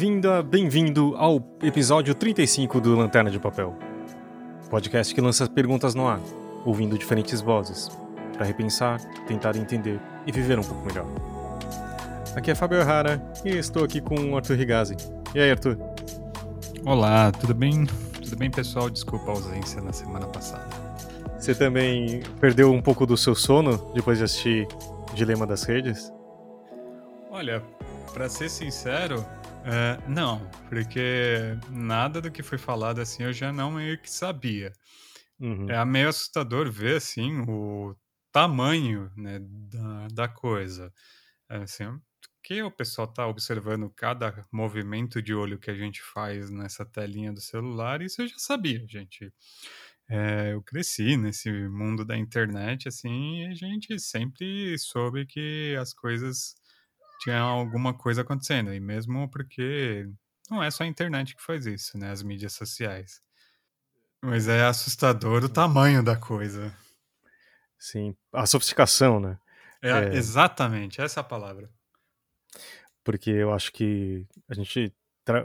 Bem-vinda, bem-vindo ao episódio 35 do Lanterna de Papel. Podcast que lança perguntas no ar, ouvindo diferentes vozes, para repensar, tentar entender e viver um pouco melhor. Aqui é Fábio Errara e estou aqui com o Arthur Rigazzi. E aí, Arthur? Olá, tudo bem? Tudo bem, pessoal? Desculpa a ausência na semana passada. Você também perdeu um pouco do seu sono depois de assistir Dilema das Redes? Olha, para ser sincero, é, não, porque nada do que foi falado assim eu já não meio que sabia. Uhum. É meio assustador ver assim o tamanho né, da, da coisa. É, assim, que o pessoal está observando cada movimento de olho que a gente faz nessa telinha do celular, isso eu já sabia, gente. É, eu cresci nesse mundo da internet, assim, e a gente sempre soube que as coisas tinha alguma coisa acontecendo. E mesmo porque não é só a internet que faz isso, né? As mídias sociais. Mas é assustador o tamanho da coisa. Sim, a sofisticação, né? É, é... Exatamente, essa é a palavra. Porque eu acho que a gente, tra...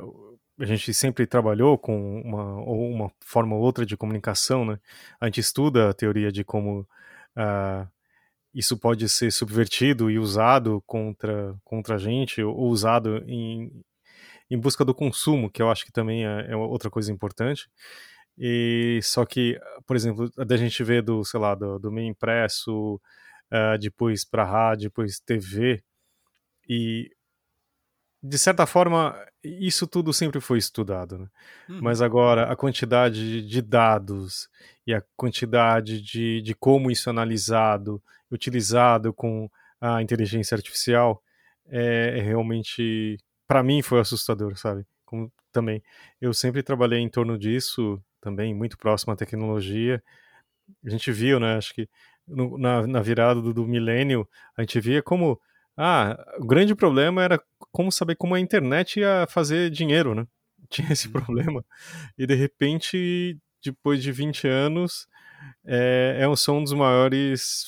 a gente sempre trabalhou com uma, ou uma forma ou outra de comunicação, né? A gente estuda a teoria de como uh, isso pode ser subvertido e usado contra, contra a gente, ou usado em, em busca do consumo, que eu acho que também é, é outra coisa importante. E só que, por exemplo, da gente ver do, sei lá, do, do meio impresso, uh, depois para rádio, depois TV, e de certa forma, isso tudo sempre foi estudado, né? Uhum. Mas agora, a quantidade de dados e a quantidade de, de como isso é analisado, utilizado com a inteligência artificial, é, é realmente, para mim, foi assustador, sabe? Como, também. Eu sempre trabalhei em torno disso, também, muito próximo à tecnologia. A gente viu, né? Acho que no, na, na virada do, do milênio, a gente via como ah, o grande problema era como saber como a internet ia fazer dinheiro, né? Tinha esse uhum. problema. E de repente, depois de 20 anos, é, é, são um dos maiores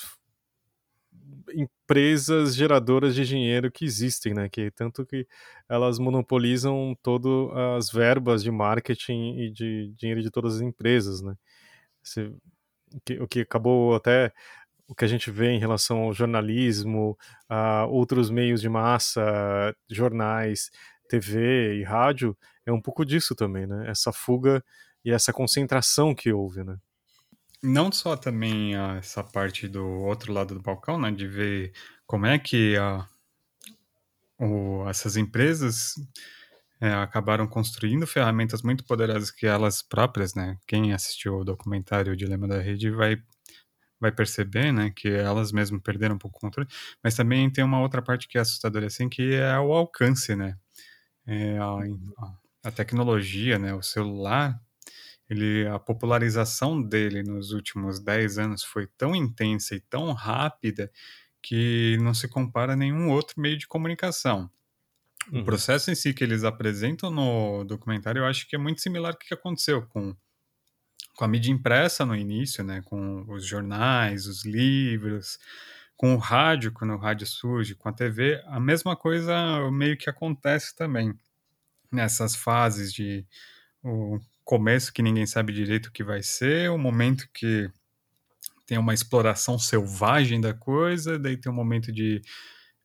empresas geradoras de dinheiro que existem, né? Que tanto que elas monopolizam todas as verbas de marketing e de dinheiro de todas as empresas, né? que, o que acabou até o que a gente vê em relação ao jornalismo, a outros meios de massa, jornais, TV e rádio, é um pouco disso também, né? Essa fuga e essa concentração que houve, né? Não só também essa parte do outro lado do balcão, né? De ver como é que a, o, essas empresas é, acabaram construindo ferramentas muito poderosas que elas próprias, né? Quem assistiu o documentário O Dilema da Rede vai vai perceber, né, que elas mesmas perderam um pouco o controle, mas também tem uma outra parte que é assustadora, assim, que é o alcance, né, é a, a, tecnologia, né, o celular, ele, a popularização dele nos últimos 10 anos foi tão intensa e tão rápida que não se compara a nenhum outro meio de comunicação. O uhum. processo em si que eles apresentam no documentário, eu acho que é muito similar ao que aconteceu com com a mídia impressa no início, né, com os jornais, os livros, com o rádio, quando o rádio surge, com a TV, a mesma coisa meio que acontece também nessas fases de o começo que ninguém sabe direito o que vai ser, o momento que tem uma exploração selvagem da coisa, daí tem um momento de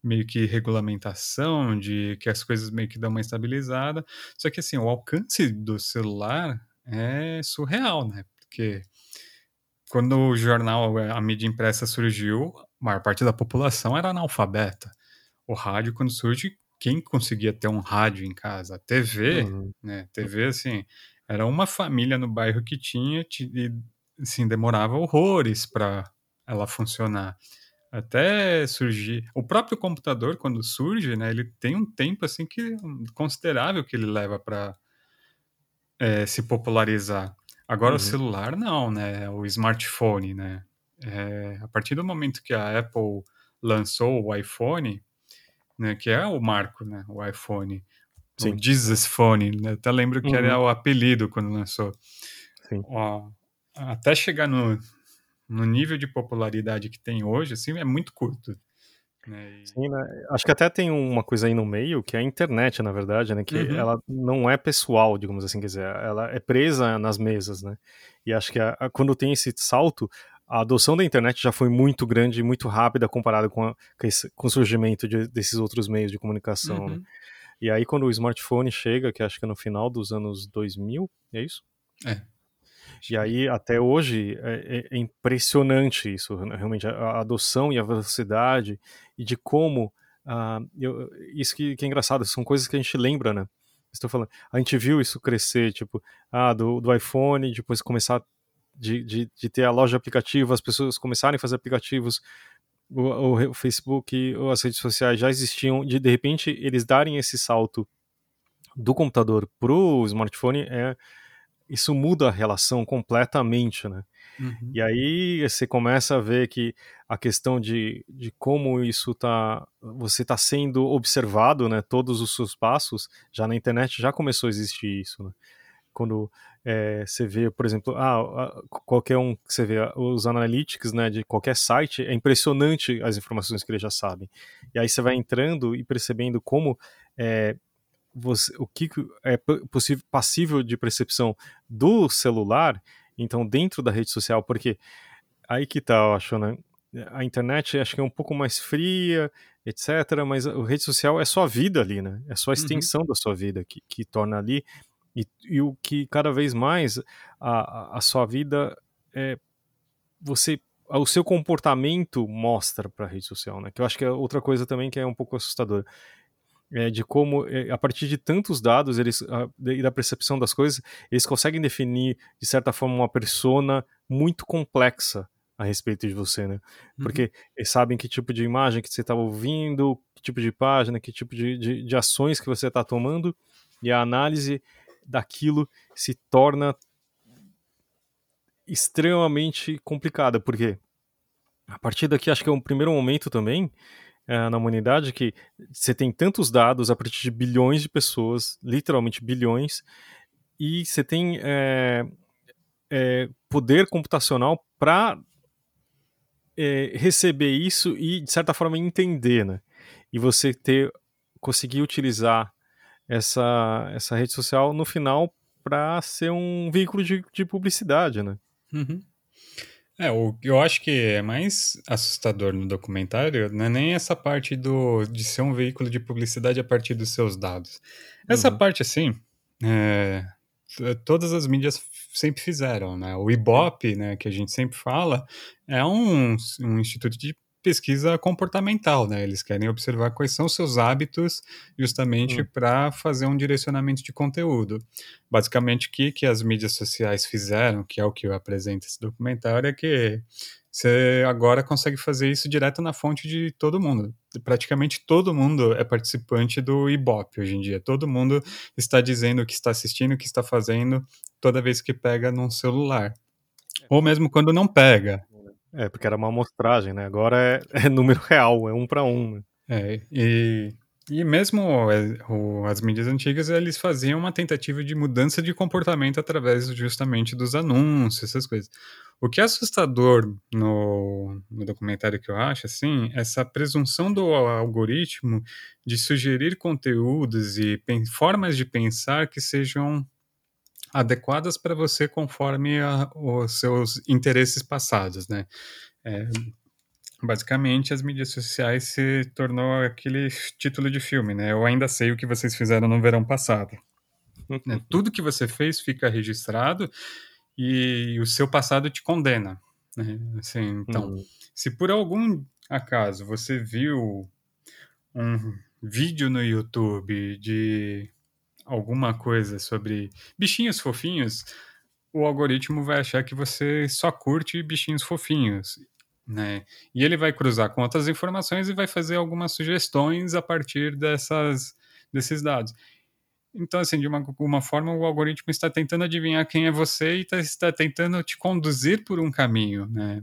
meio que regulamentação, de que as coisas meio que dão uma estabilizada. Só que assim, o alcance do celular é surreal, né? Porque quando o jornal, a mídia impressa surgiu, a maior parte da população era analfabeta. O rádio, quando surge, quem conseguia ter um rádio em casa? A TV, uhum. né? TV, assim, era uma família no bairro que tinha e, assim, demorava horrores para ela funcionar. Até surgir. O próprio computador, quando surge, né, ele tem um tempo assim que considerável que ele leva para é, se popularizar. Agora uhum. o celular não, né? O smartphone, né? É, a partir do momento que a Apple lançou o iPhone, né, que é o marco, né, o iPhone, Sim. o Jesus Phone, né, até lembro que uhum. era o apelido quando lançou. Ó, até chegar no, no nível de popularidade que tem hoje, assim, é muito curto. Né, e Sim, né, acho que até tem uma coisa aí no meio, que é a internet, na verdade, né, que Uhum. ela não é pessoal, digamos assim, quer dizer, ela é presa nas mesas, né, e acho que a a quando tem esse salto, a adoção da internet já foi muito grande e muito rápida comparado com a com o surgimento de desses outros meios de comunicação, né. Uhum. E aí quando o smartphone chega, que acho que é no final dos anos 2000, é isso? É. E aí até hoje é é é impressionante isso, né, realmente a a adoção e a velocidade, e de como, ah, eu isso que que é engraçado, são coisas que a gente lembra, né. Estou falando, a gente viu isso crescer, tipo, ah, do do iPhone, depois começar de de de ter a loja de aplicativo, as pessoas começarem a fazer aplicativos, o o o Facebook as redes sociais já existiam, de de repente eles darem esse salto do computador para o smartphone, eh, isso muda a relação completamente, né. Uhum. E aí você começa a ver que a questão de de como isso tá você tá sendo observado, né, todos os seus passos, já na internet já começou a existir isso, né. Quando, eh, você vê, por exemplo, ah, a qualquer um que você vê os analytics, né, de qualquer site, é impressionante as informações que eles já sabem. E aí você vai entrando e percebendo como, eh, você o que é po possível passível de percepção do celular, então dentro da rede social, porque aí que tá, eu acho, né, a internet acho que é um pouco mais fria, etcétera, mas a rede social é sua vida ali, né, é só a Uhum. extensão da sua vida que que torna ali, e e o que cada vez mais a a a sua vida, eh, você o seu comportamento mostra pra rede social, né, que eu acho que é outra coisa também que é um pouco assustadora, eh, de como, eh, a partir de tantos dados eles a e da percepção das coisas, eles conseguem definir, de certa forma, uma persona muito complexa a respeito de você, né. Uhum. Porque eles sabem que tipo de imagem que você tá ouvindo, que tipo de página, que tipo de de de ações que você tá tomando, e a análise daquilo se torna extremamente complicada, porque a partir daqui acho que é um primeiro momento também, eh, na humanidade que você tem tantos dados a partir de bilhões de pessoas, literalmente bilhões, e você tem, eh eh, poder computacional pra eh, receber isso e de certa forma entender, né. E você ter conseguir utilizar essa essa rede social no final pra ser um veículo de de publicidade, né. Uhum. É, o eu acho que é mais assustador no documentário, não é nem essa parte do de ser um veículo de publicidade a partir dos seus dados. Essa Uhum. parte, assim, to todas as mídias sempre fizeram, né. O. Ibope, né, que a gente sempre fala, é um um instituto de pesquisa comportamental, né, eles querem observar quais são os seus hábitos, justamente Hum. pra fazer um direcionamento de conteúdo. Basicamente, o que que as mídias sociais fizeram, que é o que apresenta esse documentário, é que você agora consegue fazer isso direto na fonte de todo mundo. Praticamente todo mundo é participante do Ibope hoje em dia, todo mundo está dizendo o que está assistindo, o que está fazendo, toda vez que pega num celular. Ou mesmo quando não pega. É, porque era uma amostragem, né, agora é é número real, é 1 pra 1, né. É, e e mesmo, eh, o as mídias antigas, eles faziam uma tentativa de mudança de comportamento através justamente dos anúncios, essas coisas. O que é assustador no no documentário que eu acho, assim, essa presunção do algoritmo de sugerir conteúdos e formas de pensar que sejam adequadas pra você conforme a os seus interesses passados, né. Eh, basicamente as mídias sociais se tornou aquele título de filme, né, "Eu ainda sei o que vocês fizeram no verão passado", né. Tudo que você fez fica registrado, e o seu passado te condena, né, assim, então, Uhum. se por algum acaso você viu um vídeo no YouTube de alguma coisa sobre bichinhos fofinhos, o algoritmo vai achar que você só curte bichinhos fofinhos, né, e ele vai cruzar com outras informações e vai fazer algumas sugestões a partir dessas desses dados. Então, assim, de uma alguma forma o algoritmo está tentando adivinhar quem é você e tá está tentando te conduzir por um caminho, né.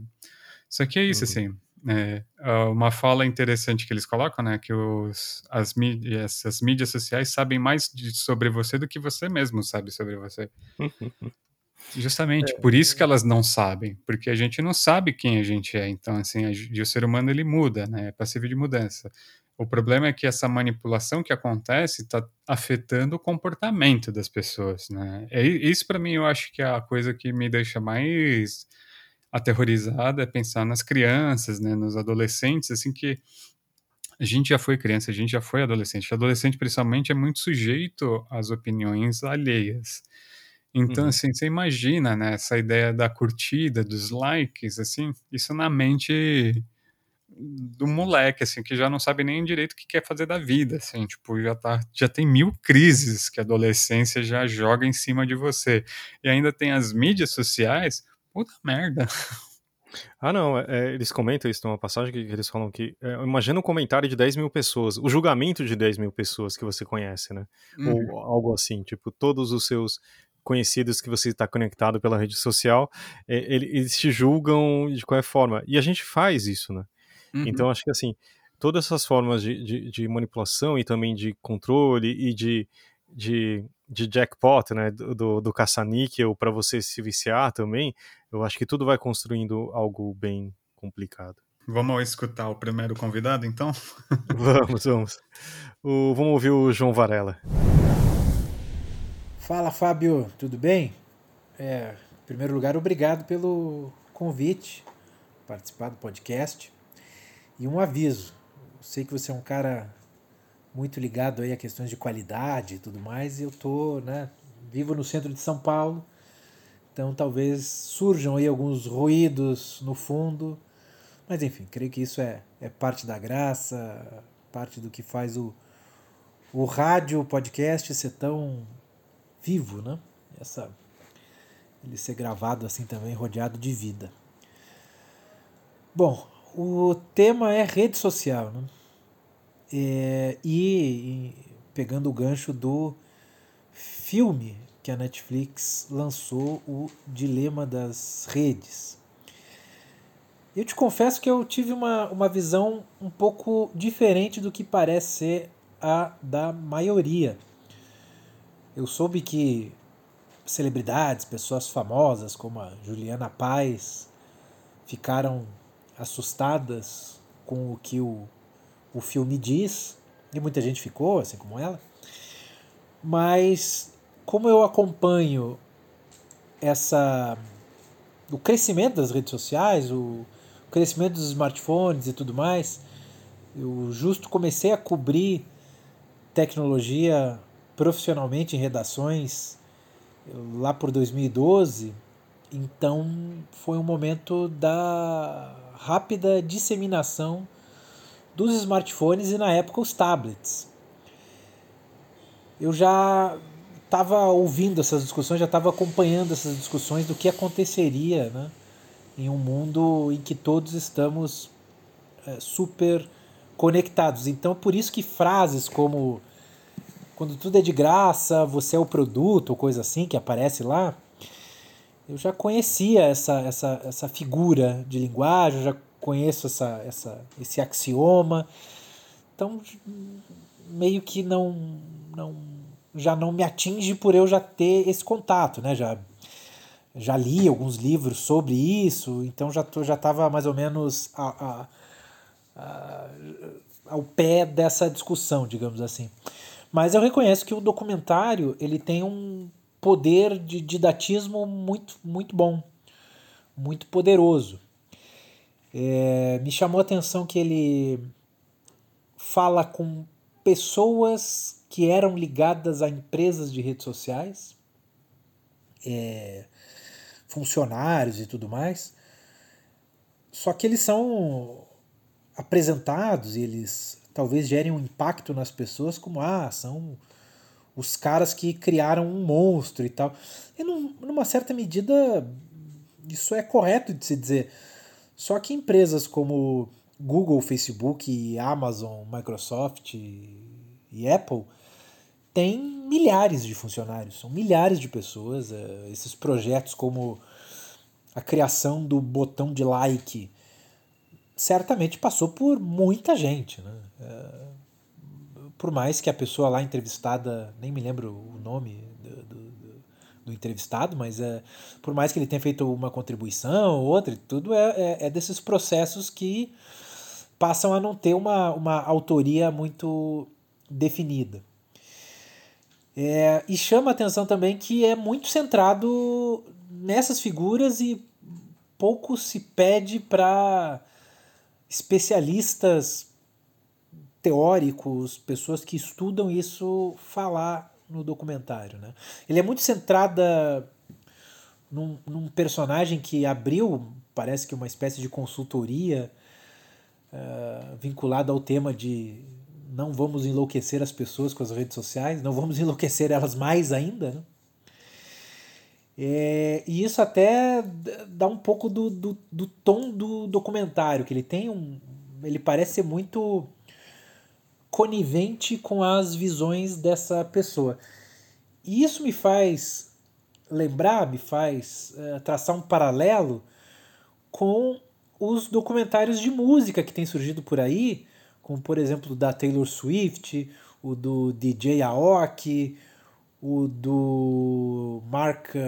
Só que é isso, Uhum. assim, eh, hã, uma fala interessante que eles colocam, né, que os as mídias as mídias sociais sabem mais de sobre você do que você mesmo sabe sobre você. Justamente, é. por isso que elas não sabem, porque a gente não sabe quem a gente é. Então, assim, a, o ser humano ele muda, né? É passível de mudança. O problema é que essa manipulação que acontece está afetando o comportamento das pessoas, né? É, isso para mim eu acho que é a coisa que me deixa mais aterrorizada é pensar nas crianças, né, nos adolescentes, assim que a gente já foi criança, a gente já foi adolescente. O adolescente, principalmente, é muito sujeito às opiniões alheias. Então, uhum. assim, você imagina, né, essa ideia da curtida, dos likes, assim, isso na mente do moleque, assim, que já não sabe nem direito o que quer fazer da vida, assim, tipo, já tá, já tem mil crises que a adolescência já joga em cima de você. E ainda tem as mídias sociais, puta merda. Ah, não, é, é eles comentam isso numa passagem que eles falam que. É, imagina um comentário de 10 mil pessoas, o julgamento de 10 mil pessoas que você conhece, né? Uhum. Ou algo assim, tipo, todos os seus conhecidos que você está conectado pela rede social, é, eles te julgam de qualquer forma. E a gente faz isso, né? Uhum. Então acho que assim, todas essas formas de, de, de manipulação e também de controle e de, de, de jackpot, né, do, do caça-níquel para você se viciar também, eu acho que tudo vai construindo algo bem complicado. Vamos escutar o primeiro convidado, então? vamos, vamos. O, vamos ouvir o João Varela. Fala, Fábio, tudo bem? É, em primeiro lugar, obrigado pelo convite, participar do podcast. E um aviso, eu sei que você é um cara muito ligado aí a questões de qualidade e tudo mais, e eu tô, né, vivo no centro de São Paulo, então talvez surjam aí alguns ruídos no fundo, mas enfim, creio que isso é, é parte da graça, parte do que faz o, o rádio, o podcast ser tão vivo, né? Essa, ele ser gravado assim também, rodeado de vida. Bom, o tema é rede social, né? É, e, e pegando o gancho do filme que a Netflix lançou, o Dilema das Redes. Eu te confesso que eu tive uma, uma visão um pouco diferente do que parece ser a da maioria eu soube que celebridades, pessoas famosas como a Juliana Paz ficaram assustadas com o que o, o filme diz, e muita gente ficou, assim como ela. Mas como eu acompanho essa o crescimento das redes sociais, o crescimento dos smartphones e tudo mais, eu justo comecei a cobrir tecnologia profissionalmente em redações lá por 2012, então foi um momento da rápida disseminação dos smartphones e na época os tablets. Eu já estava ouvindo essas discussões, já estava acompanhando essas discussões do que aconteceria né, em um mundo em que todos estamos é, super conectados. Então, por isso que frases como quando tudo é de graça, você é o produto, ou coisa assim que aparece lá, eu já conhecia essa, essa, essa figura de linguagem, já conheço essa, essa, esse axioma. Então, meio que não, não já não me atinge por eu já ter esse contato, né? Já, já li alguns livros sobre isso, então já tô, já estava mais ou menos a, a, a, ao pé dessa discussão, digamos assim. Mas eu reconheço que o documentário ele tem um poder de didatismo muito, muito bom, muito poderoso. É, me chamou a atenção que ele fala com pessoas que eram ligadas a empresas de redes sociais, é, funcionários e tudo mais. Só que eles são apresentados e eles talvez gerem um impacto nas pessoas como ah, são os caras que criaram um monstro e tal. E num, numa certa medida isso é correto de se dizer. Só que empresas como Google, Facebook, Amazon, Microsoft e Apple têm milhares de funcionários, são milhares de pessoas. É, esses projetos como a criação do botão de like certamente passou por muita gente. Né? É, por mais que a pessoa lá entrevistada, nem me lembro o nome do, do, do do entrevistado, mas é, por mais que ele tenha feito uma contribuição ou outra, tudo é, é, é, desses processos que passam a não ter uma, uma autoria muito definida. É, e chama a atenção também que é muito centrado nessas figuras e pouco se pede para especialistas teóricos, pessoas que estudam isso falar no documentário. Né? Ele é muito centrada num, num personagem que abriu, parece que uma espécie de consultoria uh, vinculada ao tema de não vamos enlouquecer as pessoas com as redes sociais, não vamos enlouquecer elas mais ainda. Né? É, e isso até dá um pouco do, do, do, tom do documentário, que ele tem um. Ele parece ser muito conivente com as visões dessa pessoa. E isso me faz lembrar, me faz é, traçar um paralelo com os documentários de música que têm surgido por aí, como por exemplo da Taylor Swift, o do DJ Aoki, o do Mark eh,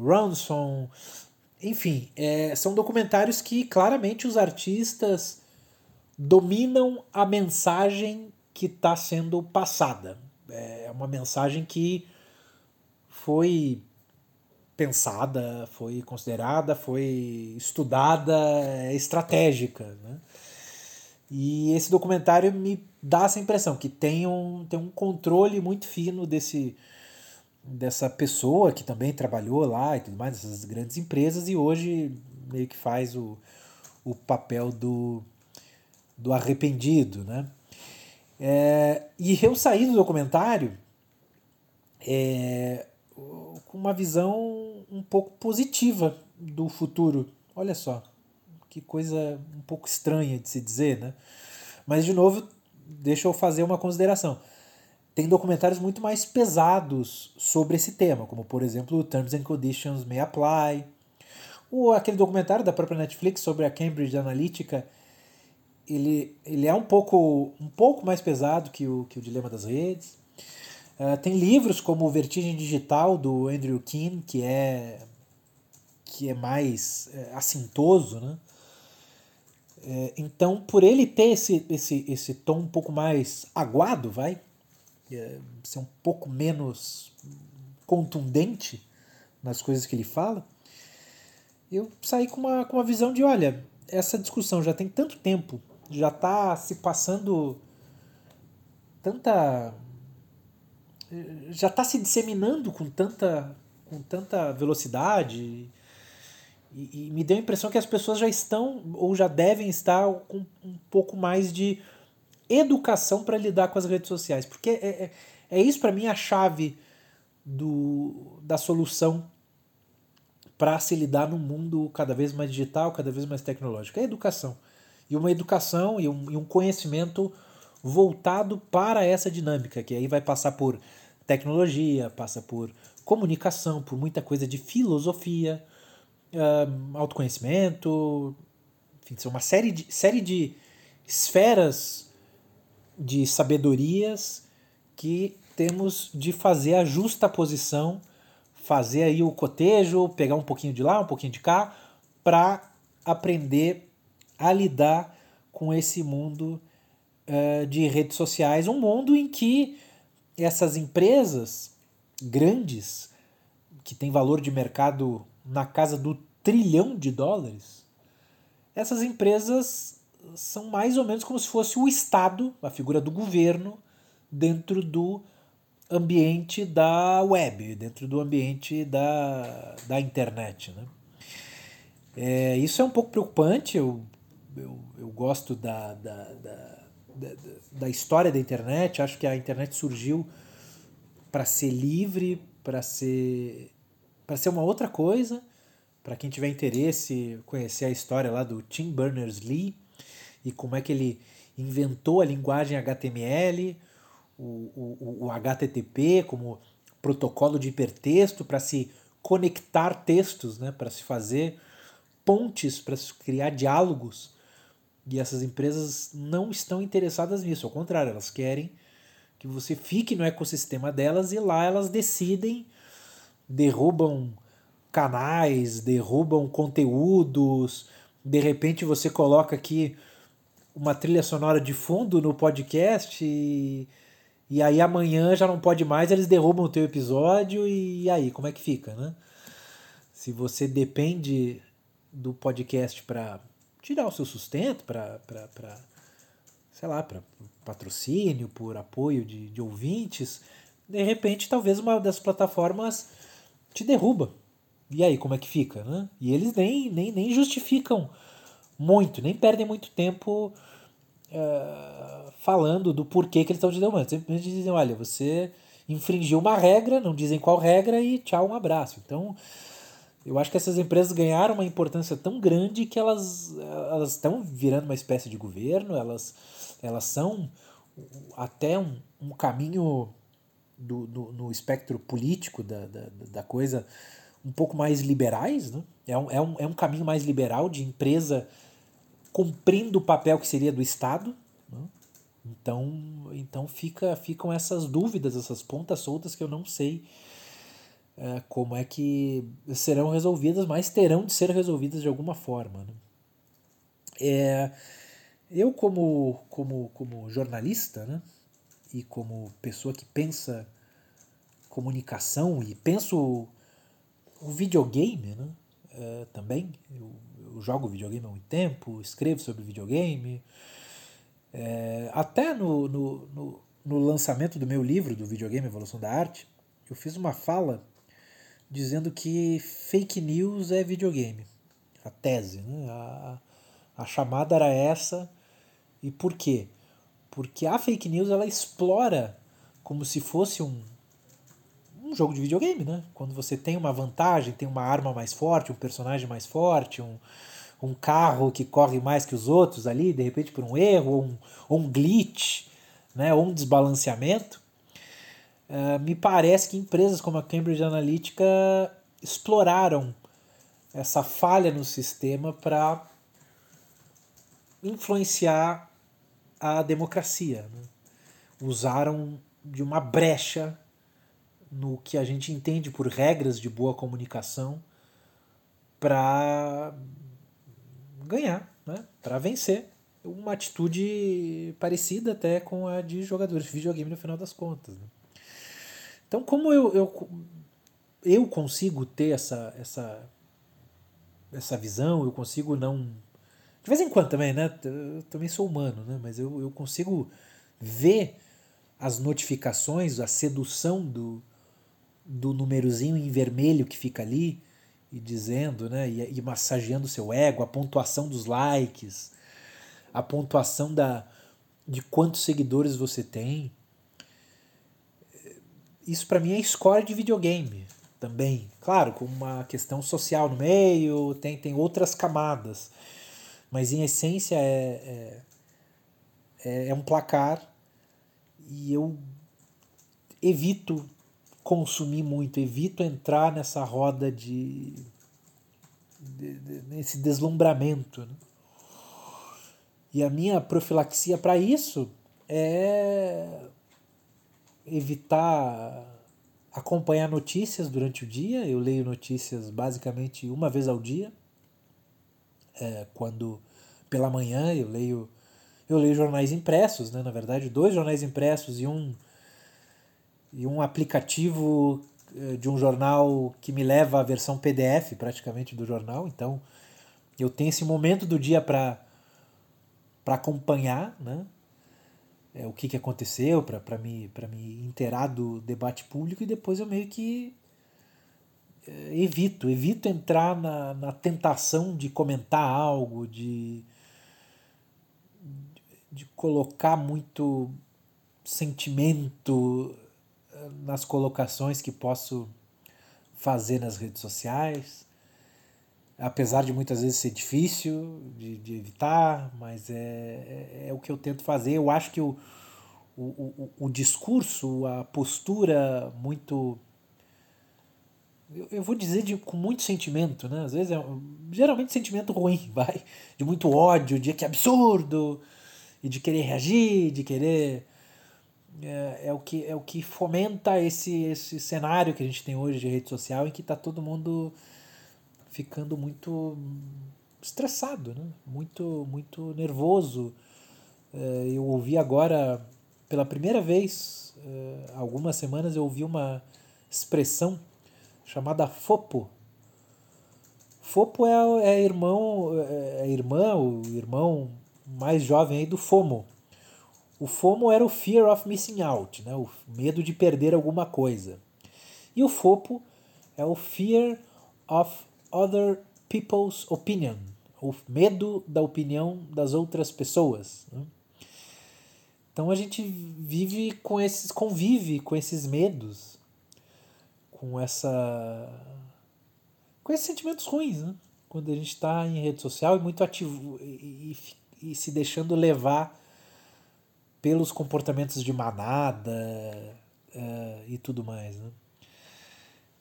Ronson, enfim, é, são documentários que claramente os artistas dominam a mensagem que está sendo passada. É uma mensagem que foi pensada, foi considerada, foi estudada, é estratégica. Né? E esse documentário me dá essa impressão que tem um, tem um controle muito fino desse dessa pessoa que também trabalhou lá e tudo mais, nessas grandes empresas, e hoje meio que faz o, o papel do, do arrependido, né? É, e eu saí do documentário é, com uma visão um pouco positiva do futuro. Olha só, que coisa um pouco estranha de se dizer, né? Mas, de novo, deixa eu fazer uma consideração. Tem documentários muito mais pesados sobre esse tema, como, por exemplo, Terms and Conditions May Apply, ou aquele documentário da própria Netflix sobre a Cambridge Analytica, ele, ele é um pouco, um pouco mais pesado que o, que o Dilema das Redes. Uh, tem livros como Vertigem Digital, do Andrew Keane, que é, que é mais é, assintoso. Né? É, então, por ele ter esse, esse, esse tom um pouco mais aguado, vai, é, ser um pouco menos contundente nas coisas que ele fala, eu saí com uma, com uma visão de, olha, essa discussão já tem tanto tempo já está se passando tanta já está se disseminando com tanta com tanta velocidade e, e, me deu a impressão que as pessoas já estão ou já devem estar com um pouco mais de educação para lidar com as redes sociais porque é, é, é isso para mim a chave do, da solução para se lidar num mundo cada vez mais digital, cada vez mais tecnológico. É educação e uma educação e um, e um conhecimento voltado para essa dinâmica, que aí vai passar por tecnologia, passa por comunicação, por muita coisa de filosofia, uh, autoconhecimento, enfim, são uma série de, série de esferas de sabedorias que temos de fazer a justa posição, fazer aí o cotejo, pegar um pouquinho de lá, um pouquinho de cá, para aprender a lidar com esse mundo uh, de redes sociais, um mundo em que essas empresas grandes, que têm valor de mercado na casa do trilhão de dólares, essas empresas são mais ou menos como se fosse o Estado, a figura do governo, dentro do ambiente da web, dentro do ambiente da, da internet. Né? É, isso é um pouco preocupante, eu eu, eu gosto da, da, da, da, da história da internet, acho que a internet surgiu para ser livre, para ser para ser uma outra coisa. Para quem tiver interesse, conhecer a história lá do Tim Berners-Lee e como é que ele inventou a linguagem HTML, o, o, o HTTP como protocolo de hipertexto para se conectar textos, né, para se fazer pontes, para se criar diálogos e essas empresas não estão interessadas nisso, ao contrário, elas querem que você fique no ecossistema delas e lá elas decidem derrubam canais, derrubam conteúdos. De repente você coloca aqui uma trilha sonora de fundo no podcast e, e aí amanhã já não pode mais, eles derrubam o teu episódio e, aí, como é que fica, né? Se você depende do podcast para tirar o seu sustento, para sei lá, para patrocínio, por apoio de, de ouvintes, de repente talvez uma das plataformas te derruba. E aí, como é que fica, né? E eles nem, nem, nem justificam muito, nem perdem muito tempo uh, falando do porquê que eles estão te derrubando. Simplesmente dizem, olha, você infringiu uma regra, não dizem qual regra e tchau, um abraço. Então, eu acho que essas empresas ganharam uma importância tão grande que elas elas estão virando uma espécie de governo, elas, elas são até um, um caminho do, do, no espectro político da, da, da coisa um pouco mais liberais, né? é, um, é, um, é um caminho mais liberal de empresa cumprindo o papel que seria do Estado. Né? Então, então fica, ficam essas dúvidas, essas pontas soltas que eu não sei é, como é que serão resolvidas, mas terão de ser resolvidas de alguma forma. Né? É, eu, como, como, como jornalista, né? E como pessoa que pensa comunicação e penso o videogame, né? Uh, também. Eu, eu, jogo videogame há muito tempo, escrevo sobre videogame. É, até no, no, no, no, lançamento do meu livro, do Videogame Evolução da Arte, eu fiz uma fala dizendo que fake news é videogame. A tese, né? a, a chamada era essa. E por quê? Porque a fake news ela explora como se fosse um, um jogo de videogame, né? Quando você tem uma vantagem, tem uma arma mais forte, um personagem mais forte, um, um carro que corre mais que os outros ali, de repente por um erro, ou um, ou um glitch, né? ou um desbalanceamento. Uh, me parece que empresas como a Cambridge Analytica exploraram essa falha no sistema para influenciar a democracia. Né? Usaram de uma brecha no que a gente entende por regras de boa comunicação para ganhar, né? para vencer. Uma atitude parecida até com a de jogadores de videogame no final das contas. Né? Então, como eu, eu, eu consigo ter essa, essa, essa visão, eu consigo não. De vez em quando também, né? Eu também sou humano, né? Mas eu, eu consigo ver as notificações, a sedução do, do númerozinho em vermelho que fica ali e dizendo, né, e, e massageando seu ego, a pontuação dos likes, a pontuação da de quantos seguidores você tem. Isso para mim é score de videogame também. Claro, com uma questão social no meio, tem, tem outras camadas. Mas em essência é, é, é, é um placar e eu evito consumir muito, evito entrar nessa roda de, de, de nesse deslumbramento. Né? E a minha profilaxia para isso é evitar acompanhar notícias durante o dia. Eu leio notícias basicamente uma vez ao dia. É, quando pela manhã eu leio eu leio jornais impressos, né? Na verdade, dois jornais impressos e um e um aplicativo eh, de um jornal que me leva à versão PDF praticamente do jornal. Então eu tenho esse momento do dia para acompanhar né? É, o que, que aconteceu, para me, me inteirar do debate público e depois eu meio que é, evito, evito entrar na, na tentação de comentar algo, de, de colocar muito sentimento nas colocações que posso fazer nas redes sociais. Apesar de muitas vezes ser difícil de, de evitar, mas é, é, é, o que eu tento fazer. Eu acho que o, o, o, o discurso, a postura muito. Eu, eu vou dizer de, com muito sentimento, né? Às vezes é geralmente sentimento ruim, vai. De muito ódio, de que absurdo, e de querer reagir, de querer é, é, o que, é o que fomenta esse, esse cenário que a gente tem hoje de rede social em que está todo mundo ficando muito estressado, né? muito, muito nervoso. É, eu ouvi agora, pela primeira vez, é, algumas semanas, eu ouvi uma expressão chamada FOPO. FOPO é, é irmão, é, é irmã, o irmão mais jovem aí do FOMO. O FOMO era o Fear of Missing Out, né? o medo de perder alguma coisa. E o FOPO é o Fear of Other People's Opinion, o medo da opinião das outras pessoas. Né? Então a gente vive com esses, convive com esses medos, com essa, com esses sentimentos ruins, né? Quando a gente está em rede social e muito ativo e, e, e se deixando levar pelos comportamentos de manada uh, e tudo mais, né?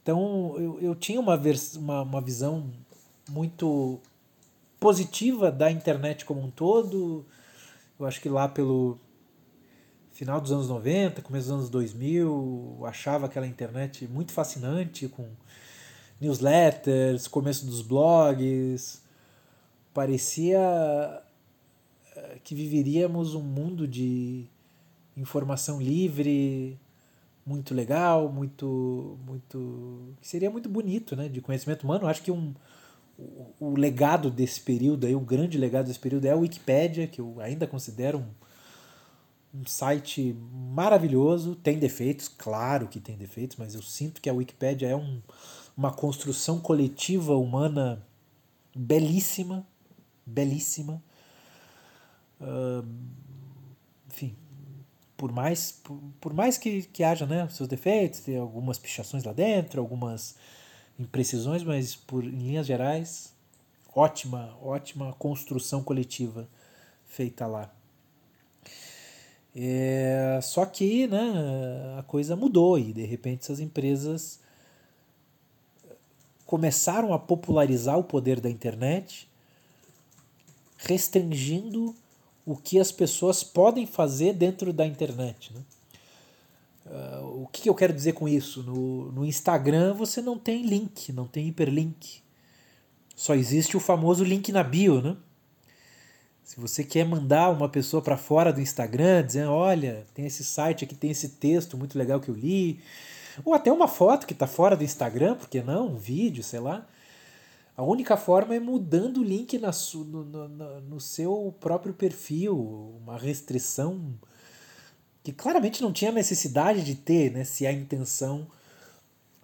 Então eu, eu tinha uma, vers uma, uma visão muito positiva da internet como um todo. Eu acho que lá pelo final dos anos 90, começo dos anos 2000, eu achava aquela internet muito fascinante com newsletters, começo dos blogs. Parecia eh, que viveríamos um mundo de informação livre, muito legal, muito muito seria muito bonito, né, de conhecimento humano. Acho que um o, o legado desse período aí, o grande legado desse período é a Wikipédia, que eu ainda considero um, um site maravilhoso, tem defeitos, claro que tem defeitos, mas eu sinto que a Wikipédia é um, uma construção coletiva humana belíssima, belíssima. Uh, enfim, por mais, por, por, mais que, que haja né, seus defeitos, tem algumas pichações lá dentro, algumas imprecisões, mas por, em linhas gerais, ótima, ótima construção coletiva feita lá. É, só que né, a coisa mudou e de repente essas empresas começaram a popularizar o poder da internet, restringindo o que as pessoas podem fazer dentro da internet. Né? Uh, o que, eu quero dizer com isso? No, no Instagram você não tem link, não tem hiperlink. Só existe o famoso link na bio, né? Se você quer mandar uma pessoa para fora do Instagram, dizendo, olha, tem esse site aqui, tem esse texto muito legal que eu li, ou até uma foto que está fora do Instagram, porque não, um vídeo, sei lá. A única forma é mudando o link na, no, no, no seu próprio perfil, uma restrição que claramente não tinha necessidade de ter, né, se a intenção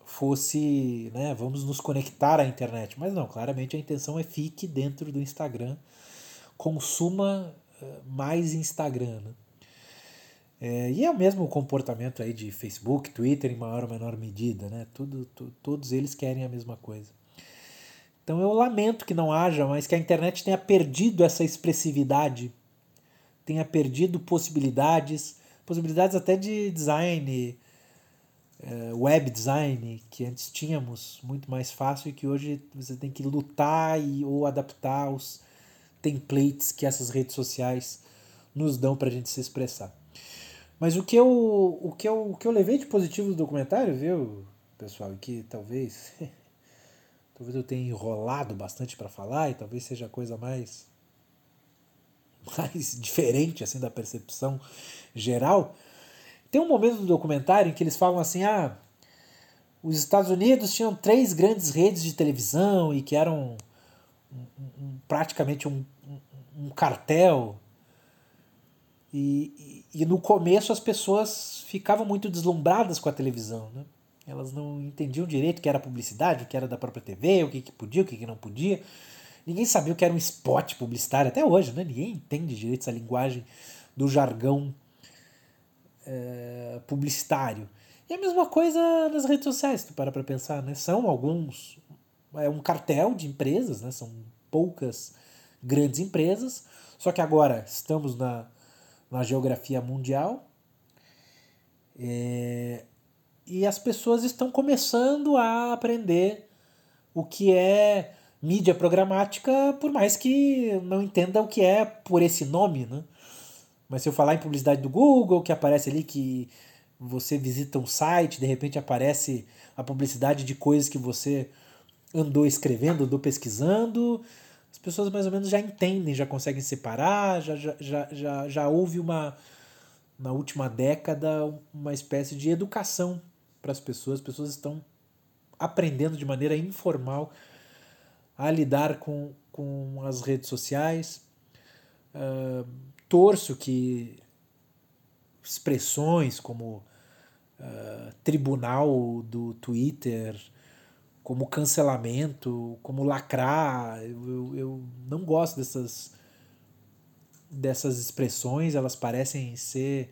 fosse, né, vamos nos conectar à internet. Mas não, claramente a intenção é fique dentro do Instagram, consuma eh, mais Instagram. Né? É, e é o mesmo comportamento aí de Facebook, Twitter em maior ou menor medida, né? Tudo, tu, todos eles querem a mesma coisa. Então eu lamento que não haja, mas que a internet tenha perdido essa expressividade, tenha perdido possibilidades, possibilidades até de design, é, web design, que antes tínhamos muito mais fácil e que hoje você tem que lutar e, ou adaptar os templates que essas redes sociais nos dão para a gente se expressar. Mas o que eu, o que eu, o que eu levei de positivo do documentário, viu, pessoal, e que talvez talvez eu tenha enrolado bastante para falar e talvez seja a coisa mais mais diferente assim da percepção geral. Tem um momento do documentário em que eles falam assim: ah, os Estados Unidos tinham três grandes redes de televisão e que eram um, um, praticamente um, um cartel. E, e, e, no começo as pessoas ficavam muito deslumbradas com a televisão. Né? Elas não entendiam direito o que era publicidade, o que era da própria TV, o que, que podia, o que, que não podia. Ninguém sabia o que era um spot publicitário até hoje, né? Ninguém entende direito essa linguagem do jargão é, publicitário. E a mesma coisa nas redes sociais, tu para para pensar, né? São alguns, é um cartel de empresas, né? São poucas grandes empresas, só que agora estamos na, na geografia mundial é, e as pessoas estão começando a aprender o que é mídia programática, por mais que não entenda o que é por esse nome, né? Mas se eu falar em publicidade do Google, que aparece ali que você visita um site, de repente aparece a publicidade de coisas que você andou escrevendo, andou pesquisando, as pessoas mais ou menos já entendem, já conseguem separar, já, já, já, já, já houve uma, na última década, uma espécie de educação para as pessoas, as pessoas estão aprendendo de maneira informal a lidar com, com as redes sociais. Uh, torço que expressões como uh, tribunal do Twitter, como cancelamento, como lacrar, eu, eu, eu não gosto dessas, dessas expressões, elas parecem ser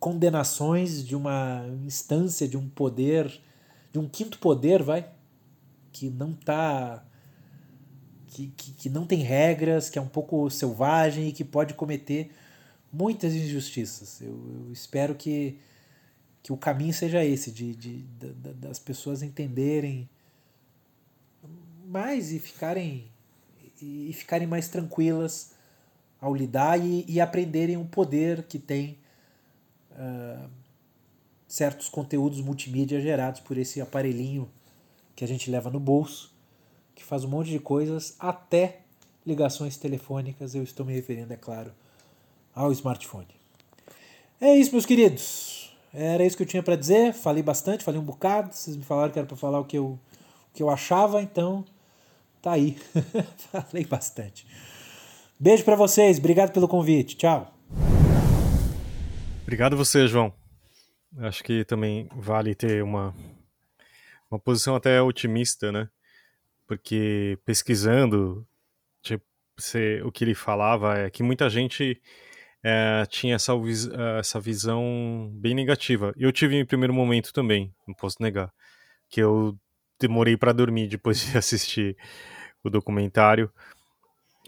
condenações de uma instância, de um poder, de um quinto poder, vai, que não está que, que, que não tem regras, que é um pouco selvagem e que pode cometer muitas injustiças. Eu, eu espero que, que o caminho seja esse, de, de, de, das pessoas entenderem mais e ficarem, e ficarem mais tranquilas ao lidar e, e aprenderem o poder que tem uh, certos conteúdos multimídia gerados por esse aparelhinho que a gente leva no bolso que faz um monte de coisas, até ligações telefônicas. Eu estou me referindo, é claro, ao smartphone. É isso, meus queridos. Era isso que eu tinha para dizer. Falei bastante, falei um bocado. Vocês me falaram que era para falar o que eu, o que eu achava, então tá aí. falei bastante. Beijo para vocês. Obrigado pelo convite. Tchau. Obrigado você, João. Acho que também vale ter uma, uma posição até otimista, né? porque pesquisando, tipo, o que ele falava é que muita gente é, tinha essa, eh, essa visão bem negativa. Eu tive em primeiro momento também, não posso negar, que eu demorei para dormir depois de assistir o documentário,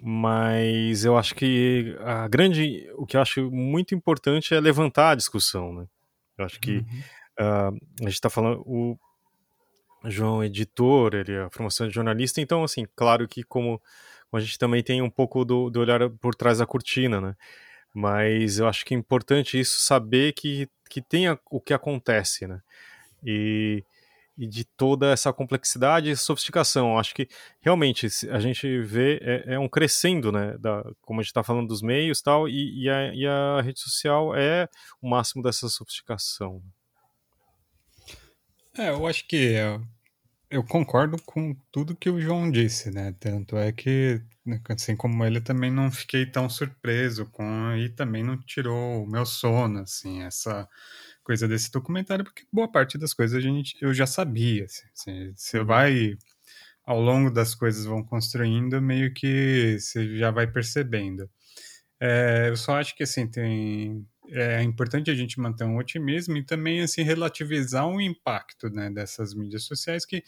mas eu acho que a grande, o que eu acho muito importante é levantar a discussão, né? Eu acho que uhum. uh, a gente está falando, o, João é editor, ele é a formação de jornalista, então, assim, claro que como, como a gente também tem um pouco do, do, olhar por trás da cortina, né? Mas eu acho que é importante isso, saber que, que tem a, o que acontece, né? E, e de toda essa complexidade e sofisticação. Eu acho que realmente a gente vê é, é um crescendo, né? Da, como a gente está falando dos meios tal, e, e, a, e a rede social é o máximo dessa sofisticação. É, eu acho que eu concordo com tudo que o João disse, né? Tanto é que, né, assim como ele, também não fiquei tão surpreso com e também não tirou o meu sono, assim, essa coisa desse documentário, porque boa parte das coisas a gente, eu já sabia. Assim, assim, você vai, ao longo das coisas vão construindo, meio que você já vai percebendo. É, eu só acho que, assim, tem é importante a gente manter um otimismo e também assim relativizar o impacto né, dessas mídias sociais que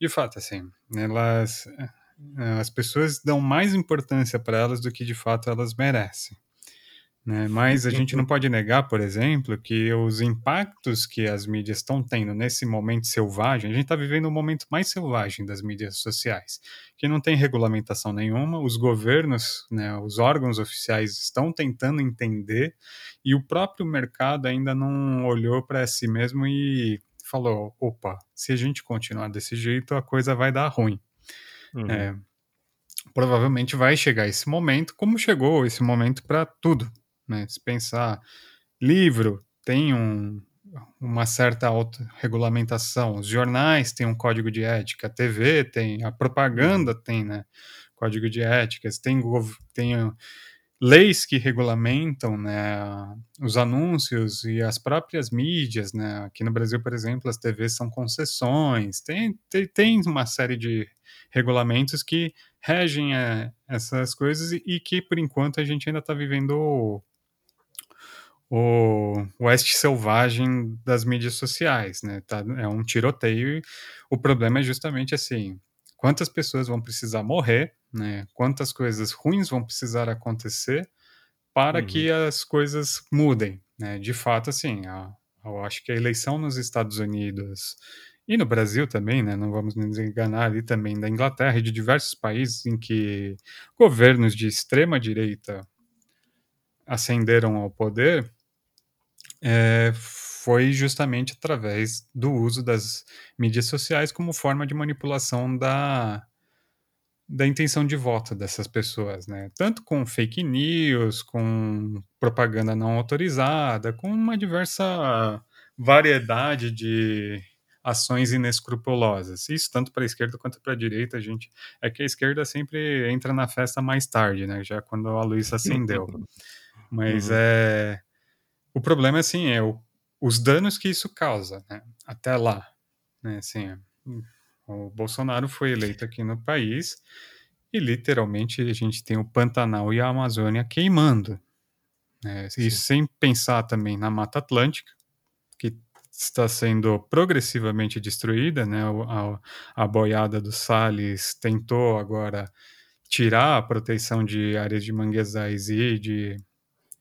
de fato assim elas eh, as pessoas dão mais importância para elas do que de fato elas merecem né? Mas a gente não pode negar, por exemplo, que os impactos que as mídias estão tendo nesse momento selvagem, a gente está vivendo um momento mais selvagem das mídias sociais, que não tem regulamentação nenhuma, os governos, né, os órgãos oficiais estão tentando entender e o próprio mercado ainda não olhou para si mesmo e falou: opa, se a gente continuar desse jeito, a coisa vai dar ruim. Uhum. É, provavelmente vai chegar esse momento, como chegou esse momento para tudo, né? Se pensar, livro tem um, uma certa autorregulamentação, os jornais têm um código de ética, a TV tem, a propaganda tem, né? Código de éticas, tem, tem leis que regulamentam né, os anúncios e as próprias mídias, né? Aqui no Brasil, por exemplo, as TVs são concessões, tem, tem, tem uma série de regulamentos que regem é, essas coisas e, e, que, por enquanto, a gente ainda está vivendo o oeste selvagem das mídias sociais, né? Tá, é um tiroteio e o problema é justamente assim, quantas pessoas vão precisar morrer, né? Quantas coisas ruins vão precisar acontecer para uhum. que as coisas mudem, né? De fato, assim, a, eu acho que a eleição nos Estados Unidos e no Brasil também, né? Não vamos nos enganar ali também da Inglaterra e de diversos países em que governos de extrema direita ascenderam ao poder é, foi justamente através do uso das mídias sociais como forma de manipulação da, da intenção de voto dessas pessoas, né? Tanto com fake news, com propaganda não autorizada, com uma diversa variedade de ações inescrupulosas. Isso tanto para a esquerda quanto para a direita, a gente é que a esquerda sempre entra na festa mais tarde, né? Já quando a luz acendeu. Mas uhum. é o problema é assim, é o, os danos que isso causa, né? Até lá, né? Assim, o Bolsonaro foi eleito aqui no país e literalmente a gente tem o Pantanal e a Amazônia queimando. Né? Isso sem pensar também na Mata Atlântica, que está sendo progressivamente destruída, né? A, a boiada do Salles tentou agora tirar a proteção de áreas de manguezais e de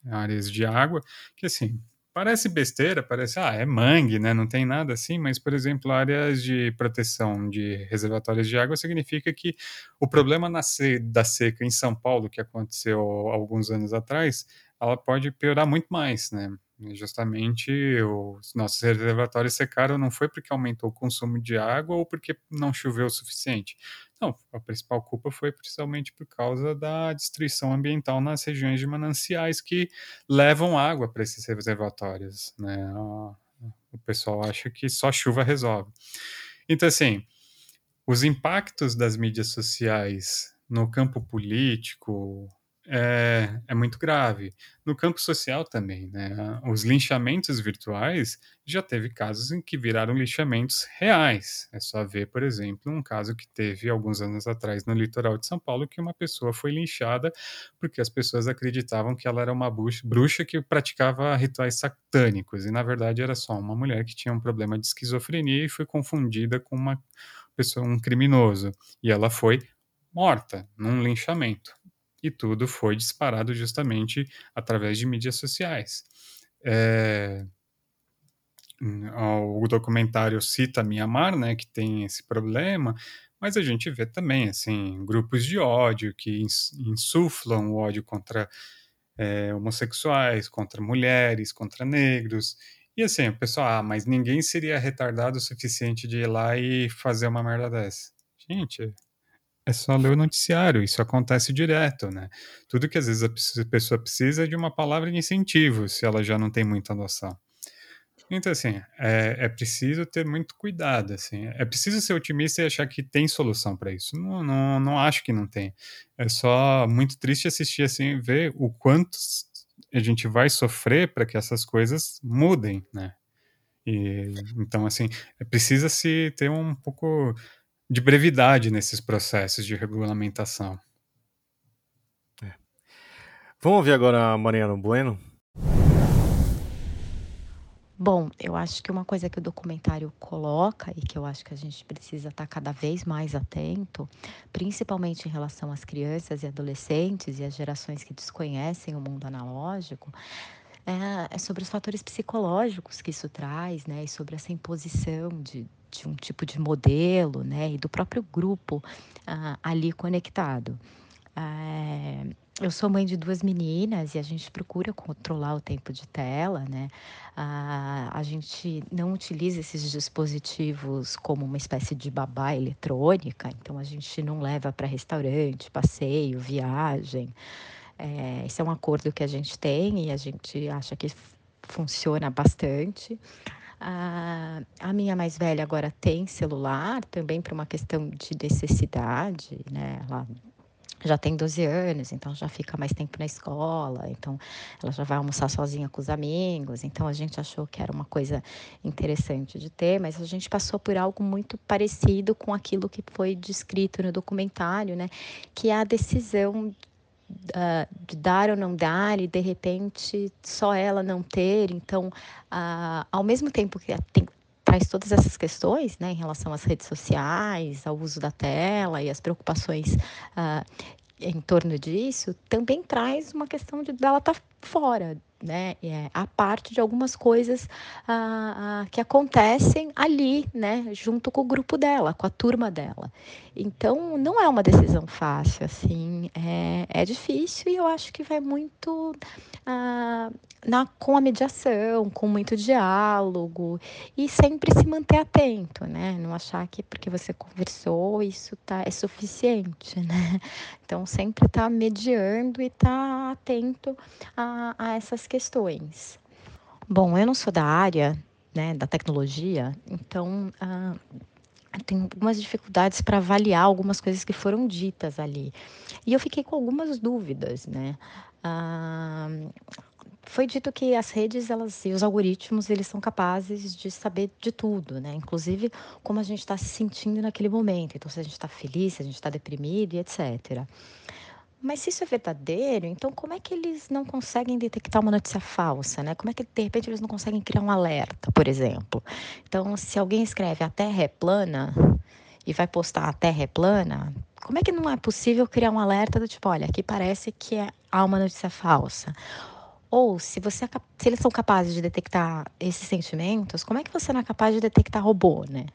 áreas de água, que assim, Parece besteira, parece, ah, é mangue, né? Não tem nada assim, mas, por exemplo, áreas de proteção de reservatórios de água significa que o problema da seca em São Paulo, que aconteceu alguns anos atrás, ela pode piorar muito mais, né? Justamente os nossos reservatórios secaram não foi porque aumentou o consumo de água ou porque não choveu o suficiente. Não, a principal culpa foi principalmente por causa da destruição ambiental nas regiões de mananciais que levam água para esses reservatórios. Né? O pessoal acha que só chuva resolve. Então, assim, os impactos das mídias sociais no campo político, é, é muito grave. No campo social também, né? Os linchamentos virtuais já teve casos em que viraram linchamentos reais. É só ver, por exemplo, um caso que teve alguns anos atrás no litoral de São Paulo, que uma pessoa foi linchada porque as pessoas acreditavam que ela era uma bruxa que praticava rituais satânicos, e na verdade era só uma mulher que tinha um problema de esquizofrenia e foi confundida com uma pessoa, um criminoso. E ela foi morta num linchamento e tudo foi disparado justamente através de mídias sociais. É, o documentário cita Mianmar, né, que tem esse problema, mas a gente vê também assim grupos de ódio que insuflam o ódio contra é, homossexuais, contra mulheres, contra negros. E assim, o pessoal, ah, mas ninguém seria retardado o suficiente de ir lá e fazer uma merda dessa. Gente, é só ler o noticiário, isso acontece direto, né? Tudo que às vezes a pessoa precisa é de uma palavra de incentivo, se ela já não tem muita noção. Então, assim, é, é preciso ter muito cuidado, assim. É preciso ser otimista e achar que tem solução para isso. Não, não, não acho que não tem. É só muito triste assistir, assim, ver o quanto a gente vai sofrer para que essas coisas mudem, né? E, então, assim, é precisa se ter um pouco de brevidade nesses processos de regulamentação. É. Vamos ouvir agora a Mariana Bueno? Bom, eu acho que uma coisa que o documentário coloca e que eu acho que a gente precisa estar cada vez mais atento, principalmente em relação às crianças e adolescentes e às gerações que desconhecem o mundo analógico, é, é sobre os fatores psicológicos que isso traz, né? E sobre essa imposição de, de um tipo de modelo, né, e do próprio grupo ah, ali conectado. É, eu sou mãe de duas meninas e a gente procura controlar o tempo de tela, né? Ah, a gente não utiliza esses dispositivos como uma espécie de babá eletrônica, então a gente não leva para restaurante, passeio, viagem. É, esse é um acordo que a gente tem e a gente acha que funciona bastante. A, a minha mais velha agora tem celular, também por uma questão de necessidade, né? Ela já tem 12 anos, então já fica mais tempo na escola, então ela já vai almoçar sozinha com os amigos, então a gente achou que era uma coisa interessante de ter, mas a gente passou por algo muito parecido com aquilo que foi descrito no documentário, né, que é a decisão uh, de dar ou não dar e de repente só ela não ter. Então, uh, ao mesmo tempo que tem, traz todas essas questões, né, em relação às redes sociais, ao uso da tela e as preocupações uh, em torno disso, também traz uma questão de dela estar tá fora né, é, a parte de algumas coisas ah, ah, que acontecem ali, né, junto com o grupo dela, com a turma dela. Então, não é uma decisão fácil, assim, é, é difícil e eu acho que vai muito ah, na, com a mediação, com muito diálogo e sempre se manter atento, né? Não achar que porque você conversou isso tá, é suficiente, né? Então sempre estar tá mediando e estar tá atento a, a essas questões. Bom, eu não sou da área né, da tecnologia, então ah, tenho algumas dificuldades para avaliar algumas coisas que foram ditas ali. E eu fiquei com algumas dúvidas, né? Ah, foi dito que as redes elas e os algoritmos eles são capazes de saber de tudo, né? Inclusive como a gente está se sentindo naquele momento. Então se a gente está feliz, se a gente está deprimido e etc. Mas se isso é verdadeiro, então como é que eles não conseguem detectar uma notícia falsa, né? Como é que de repente eles não conseguem criar um alerta, por exemplo? Então se alguém escreve a Terra é plana e vai postar a Terra é plana, como é que não é possível criar um alerta do tipo, olha, aqui parece que é, há uma notícia falsa? Ou se você é se eles são capazes de detectar esses sentimentos, como é que você não é capaz de detectar robô, né?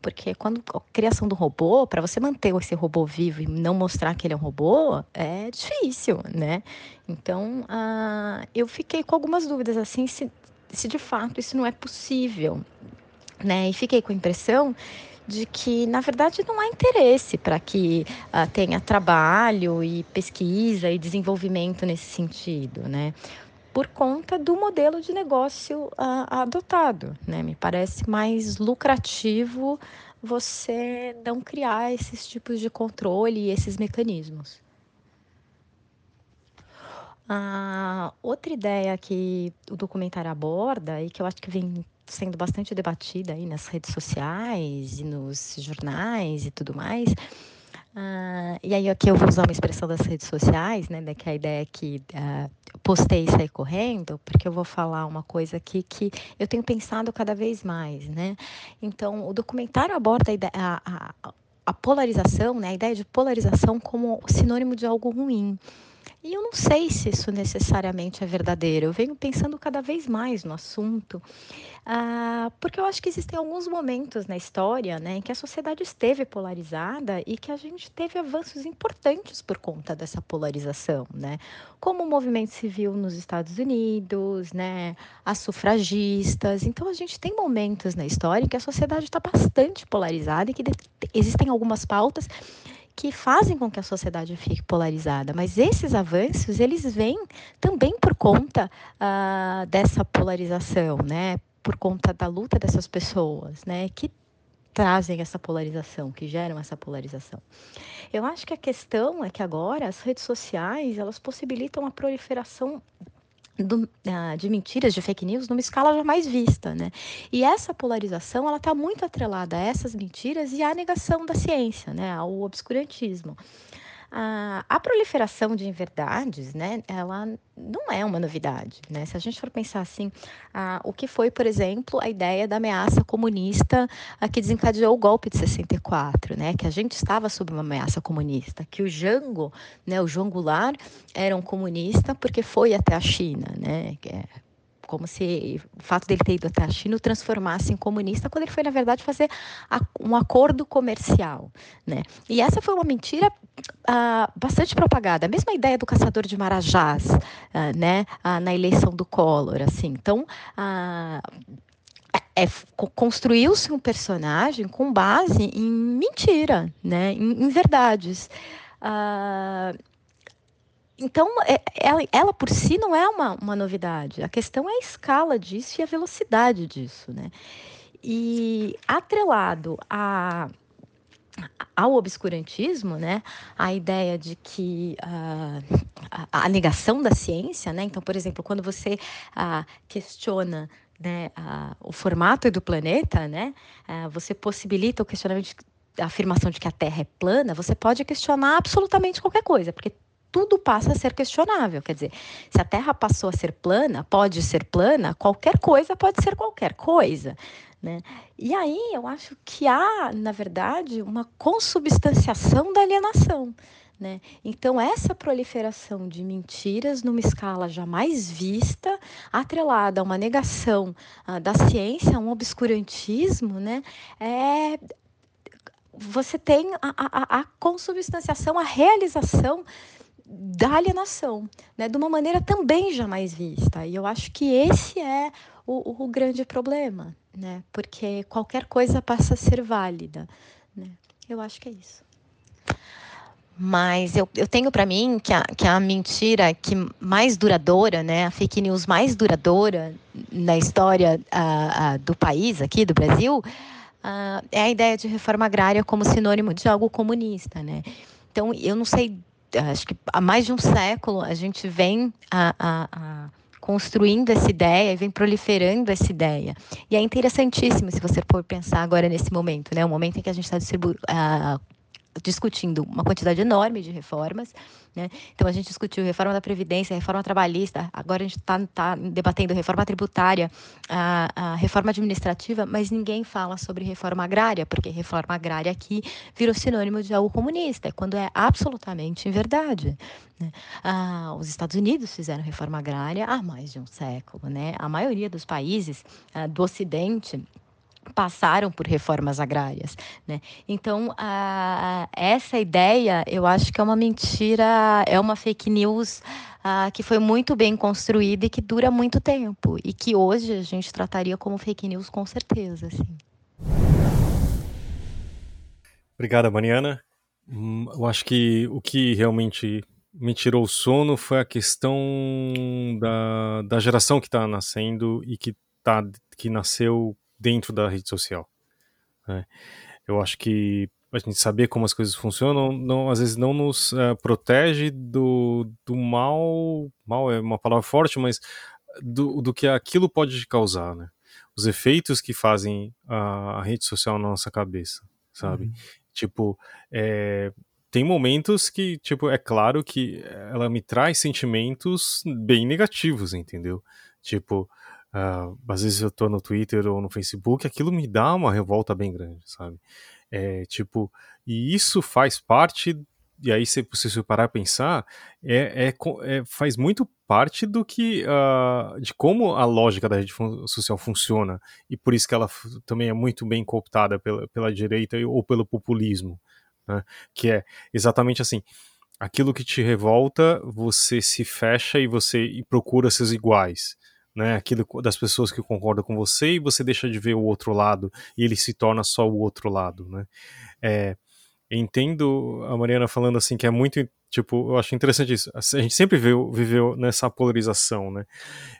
Porque quando a criação do robô, para você manter esse robô vivo e não mostrar que ele é um robô, é difícil, né? Então, uh, eu fiquei com algumas dúvidas assim, se, se de fato isso não é possível, né? E fiquei com a impressão de que, na verdade, não há interesse para que uh, tenha trabalho e pesquisa e desenvolvimento nesse sentido, né? Por conta do modelo de negócio uh, adotado. Né? Me parece mais lucrativo você não criar esses tipos de controle e esses mecanismos. A outra ideia que o documentário aborda e que eu acho que vem sendo bastante debatida aí nas redes sociais e nos jornais e tudo mais ah, e aí aqui eu vou usar uma expressão das redes sociais, né, que é a ideia é que uh, postei e saí correndo, porque eu vou falar uma coisa aqui que eu tenho pensado cada vez mais, né? Então, o documentário aborda a, a, a polarização, né, a ideia de polarização como sinônimo de algo ruim. E eu não sei se isso necessariamente é verdadeiro. Eu venho pensando cada vez mais no assunto, ah, porque eu acho que existem alguns momentos na história né, em que a sociedade esteve polarizada e que a gente teve avanços importantes por conta dessa polarização, né? Como o movimento civil nos Estados Unidos, né, as sufragistas. Então, a gente tem momentos na história em que a sociedade está bastante polarizada e que existem algumas pautas que fazem com que a sociedade fique polarizada. Mas esses avanços, eles vêm também por conta uh, dessa polarização, né? Por conta da luta dessas pessoas, né? Que trazem essa polarização, que geram essa polarização. Eu acho que a questão é que agora as redes sociais, elas possibilitam a proliferação do, uh, de mentiras, de fake news, numa escala jamais vista, né? E essa polarização, ela está muito atrelada a essas mentiras e à negação da ciência, né? Ao obscurantismo a, a proliferação de inverdades, né, ela não é uma novidade, né? Se a gente for pensar assim, a, o que foi, por exemplo, a ideia da ameaça comunista a, que desencadeou o golpe de 64, né? Que a gente estava sob uma ameaça comunista, que o Jango, né, o João Goulart era um comunista porque foi até a China, né? Que é, como se o fato dele ter ido até a China o transformasse em comunista, quando ele foi, na verdade, fazer um acordo comercial. Né? E essa foi uma mentira ah, bastante propagada. A mesma ideia do caçador de marajás ah, né? Ah, na eleição do Collor. Assim. Então, é, é construiu-se um personagem com base em mentira, né? em, em verdades. Uh, então, é, ela, ela, por si não é uma, uma novidade. A questão é a escala disso e a velocidade disso, né? E atrelado a, ao obscurantismo, né, a ideia de que uh, a, a, negação da ciência, né, então, por exemplo, quando você uh, questiona né, uh, o formato do planeta, né, você possibilita o questionamento de, a afirmação de que a Terra é plana, você pode questionar absolutamente qualquer coisa, porque tudo passa a ser questionável. Quer dizer, se a Terra passou a ser plana, pode ser plana, qualquer coisa pode ser qualquer coisa. Né? E aí eu acho que há, na verdade, uma consubstanciação da alienação. Né? Então, essa proliferação de mentiras numa escala jamais vista, atrelada a uma negação uh, da ciência, a um obscurantismo, né? é, você tem a, a, a consubstanciação, a realização da alienação, né, de uma maneira também jamais vista. E eu acho que esse é o, o grande problema, né, porque qualquer coisa passa a ser válida. Né. Eu acho que é isso. Mas eu, eu tenho para mim que a, que a mentira que mais duradoura, né, a fake news mais duradoura na história uh, do país aqui, do Brasil, é a ideia de reforma agrária como sinônimo de algo comunista, né? Então, eu não sei, acho que há mais de um século a gente vem a, a, a construindo essa ideia e vem proliferando essa ideia. E é interessantíssimo se você for pensar agora nesse momento, né? O momento em que a gente está uh, discutindo uma quantidade enorme de reformas. Né? Então, a gente discutiu reforma da Previdência, reforma trabalhista, agora a gente está tá debatendo reforma tributária, a, a, reforma administrativa, mas ninguém fala sobre reforma agrária, porque reforma agrária aqui virou sinônimo de algo comunista, quando é absolutamente inverdade. Né? Ah, os Estados Unidos fizeram reforma agrária há mais de um século. Né? A maioria dos países ah, do Ocidente passaram por reformas agrárias, né? Então, a, essa ideia, eu acho que é uma mentira, é uma fake news a, que foi muito bem construída e que dura muito tempo e que hoje a gente trataria como fake news com certeza, assim. Obrigada, Mariana. Hum, eu acho que o que realmente me tirou o sono foi a questão da, da geração que está nascendo e que, tá, que nasceu dentro da rede social. Né? Eu acho que a gente saber como as coisas funcionam, não, às vezes não nos uh, protege do, do mal, mal é uma palavra forte, mas do, do que aquilo pode causar, né? Os efeitos que fazem a, a rede social na nossa cabeça, sabe? Uhum. Tipo, é, tem momentos que, tipo, é claro que ela me traz sentimentos bem negativos, entendeu? Tipo, Uh, às vezes eu tô no Twitter ou no Facebook, aquilo me dá uma revolta bem grande, sabe? É, tipo, e isso faz parte, e aí se você parar a pensar, é, é, é, faz muito parte do que, uh, de como a lógica da rede social funciona, e por isso que ela também é muito bem cooptada pela, pela direita ou pelo populismo, né? que é exatamente assim, aquilo que te revolta, você se fecha e você e procura seus iguais, né, aquilo das pessoas que concordam com você e você deixa de ver o outro lado e ele se torna só o outro lado, né? É, entendo a Mariana falando assim que é muito tipo, eu acho interessante isso. A gente sempre viveu, viveu nessa polarização, né?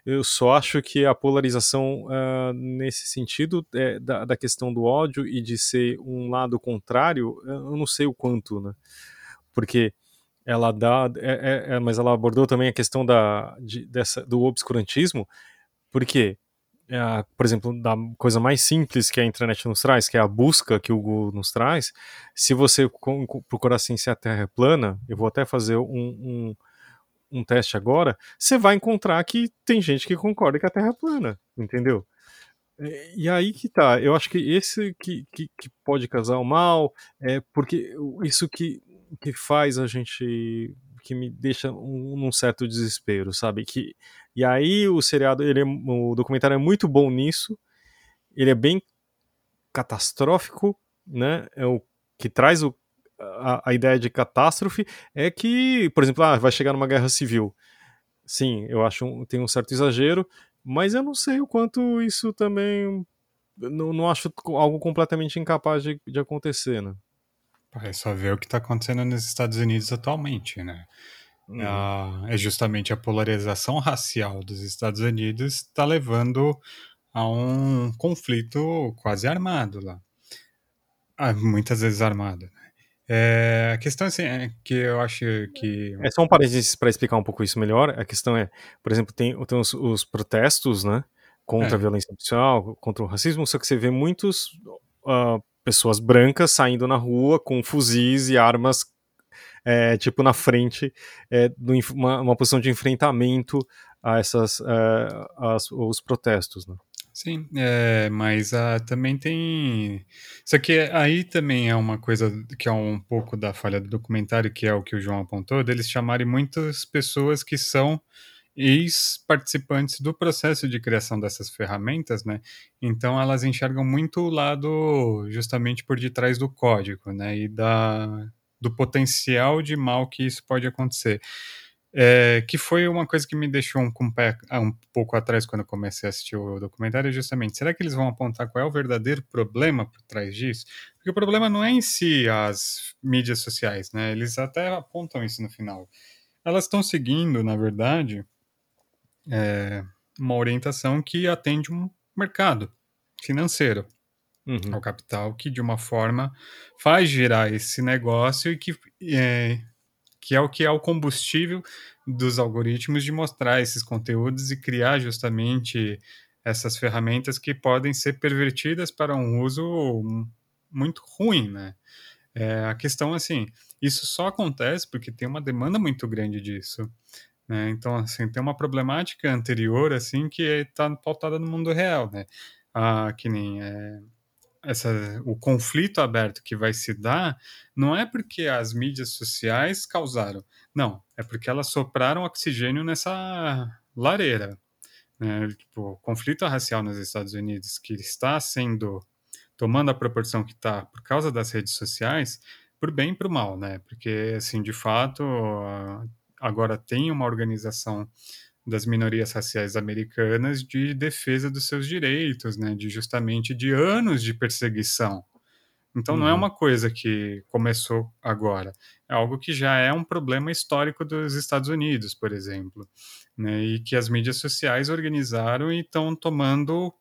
Eu só acho que a polarização uh, nesse sentido é, da, da questão do ódio e de ser um lado contrário, eu não sei o quanto, né? Porque ela dá, é, é, é, mas ela abordou também a questão da, de, dessa, do obscurantismo, porque, é, por exemplo, da coisa mais simples que a internet nos traz, que é a busca que o Google nos traz, se você procurar assim se a Terra é plana, eu vou até fazer um, um, um teste agora, você vai encontrar que tem gente que concorda que a Terra é plana, entendeu? E aí que tá, eu acho que esse que, que, que pode causar o mal, é porque isso que que faz a gente que me deixa um, num certo desespero, sabe? Que e aí o seriado, ele é, o documentário é muito bom nisso. Ele é bem catastrófico, né? É o que traz o, a, a ideia de catástrofe é que, por exemplo, ah, vai chegar numa guerra civil. Sim, eu acho um, tem um certo exagero, mas eu não sei o quanto isso também não, não acho algo completamente incapaz de, de acontecer, né? É só ver o que está acontecendo nos Estados Unidos atualmente, né? Uhum. Ah, é justamente a polarização racial dos Estados Unidos está levando a um conflito quase armado lá. Ah, muitas vezes armado. Né? É, a questão assim, é que eu acho que. É só um parênteses para explicar um pouco isso melhor. A questão é, por exemplo, tem, tem os, os protestos, né? Contra é. a violência policial, contra o racismo, só que você vê muitos uh, pessoas brancas saindo na rua com fuzis e armas é, tipo na frente é, uma, uma, posição de enfrentamento a essas é, as, os protestos né? Sim, é, mas ah, também tem. Isso aqui aí também é uma coisa que é um pouco da falha do documentário, que é o que o João apontou, deles chamarem muitas pessoas que são ex-participantes do processo de criação dessas ferramentas, né? Então elas enxergam muito o lado justamente por detrás do código, né? E da, do potencial de mal que isso pode acontecer. É, que foi uma coisa que me deixou um, um, ah, um pouco atrás quando eu comecei a assistir o documentário, justamente, será que eles vão apontar qual é o verdadeiro problema por trás disso? Porque o problema não é em si as mídias sociais, né? Eles até apontam isso no final. Elas estão seguindo, na verdade, é, uma orientação que atende um mercado financeiro, uhum. ao capital, que de uma forma faz girar esse negócio e que é, que é o que é o combustível dos algoritmos de mostrar esses conteúdos e criar justamente essas ferramentas que podem ser pervertidas para um uso muito ruim, né? É, a questão, assim, isso só acontece porque tem uma demanda muito grande disso. Né? Então, assim, tem uma problemática anterior, assim, que está pautada no mundo real, né? Ah, que nem é, essa, o conflito aberto que vai se dar não é porque as mídias sociais causaram, não, é porque elas sopraram oxigênio nessa lareira. Né? Tipo, o conflito racial nos Estados Unidos, que está sendo, tomando a proporção que está por causa das redes sociais, por bem e por mal, né? Porque, assim, de fato, agora tem uma organização das minorias raciais americanas de defesa dos seus direitos, né, de justamente de anos de perseguição. Então uhum. não é uhum. uma coisa que começou agora, é algo que já é um problema histórico dos Estados Unidos, por exemplo, né, e que as mídias sociais organizaram e estão tomando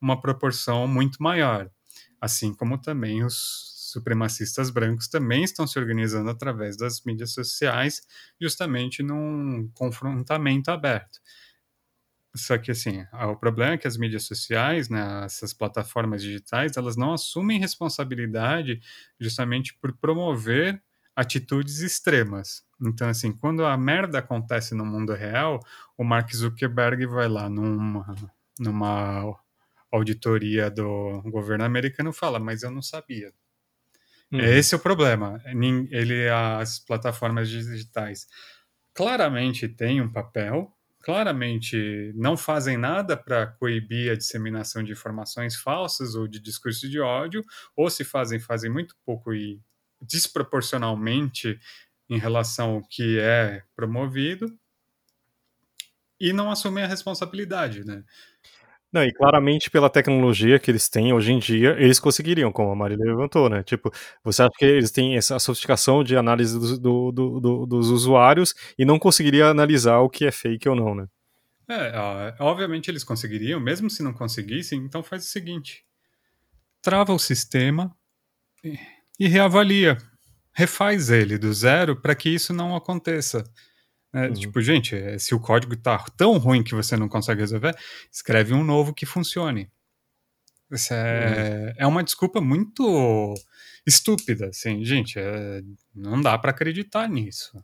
uma proporção muito maior, assim como também os supremacistas brancos também estão se organizando através das mídias sociais, justamente num confrontamento aberto. Só que assim, o problema é que as mídias sociais, né, essas plataformas digitais, elas não assumem responsabilidade justamente por promover atitudes extremas. Então, assim, quando a merda acontece no mundo real, o Mark Zuckerberg vai lá numa, numa auditoria do governo americano e fala, mas eu não sabia. Uhum. Esse é o problema. Ele, as plataformas digitais claramente têm um papel, claramente não fazem nada para coibir a disseminação de informações falsas ou de discurso de ódio, ou se fazem, fazem muito pouco e desproporcionalmente em relação ao que é promovido, e não assumem a responsabilidade, né? Não, e claramente pela tecnologia que eles têm hoje em dia, eles conseguiriam, como a Marília levantou, né? Tipo, você acha que eles têm essa sofisticação de análise do, do, do, dos usuários e não conseguiria analisar o que é fake ou não, né? É, obviamente eles conseguiriam, mesmo se não conseguissem, então faz o seguinte: trava o sistema e, e reavalia, refaz ele do zero para que isso não aconteça. É, uhum. Tipo, gente, é, se o código tá tão ruim que você não consegue resolver, escreve um novo que funcione. Isso é, uhum. é uma desculpa muito estúpida, assim, gente, é, não dá para acreditar nisso.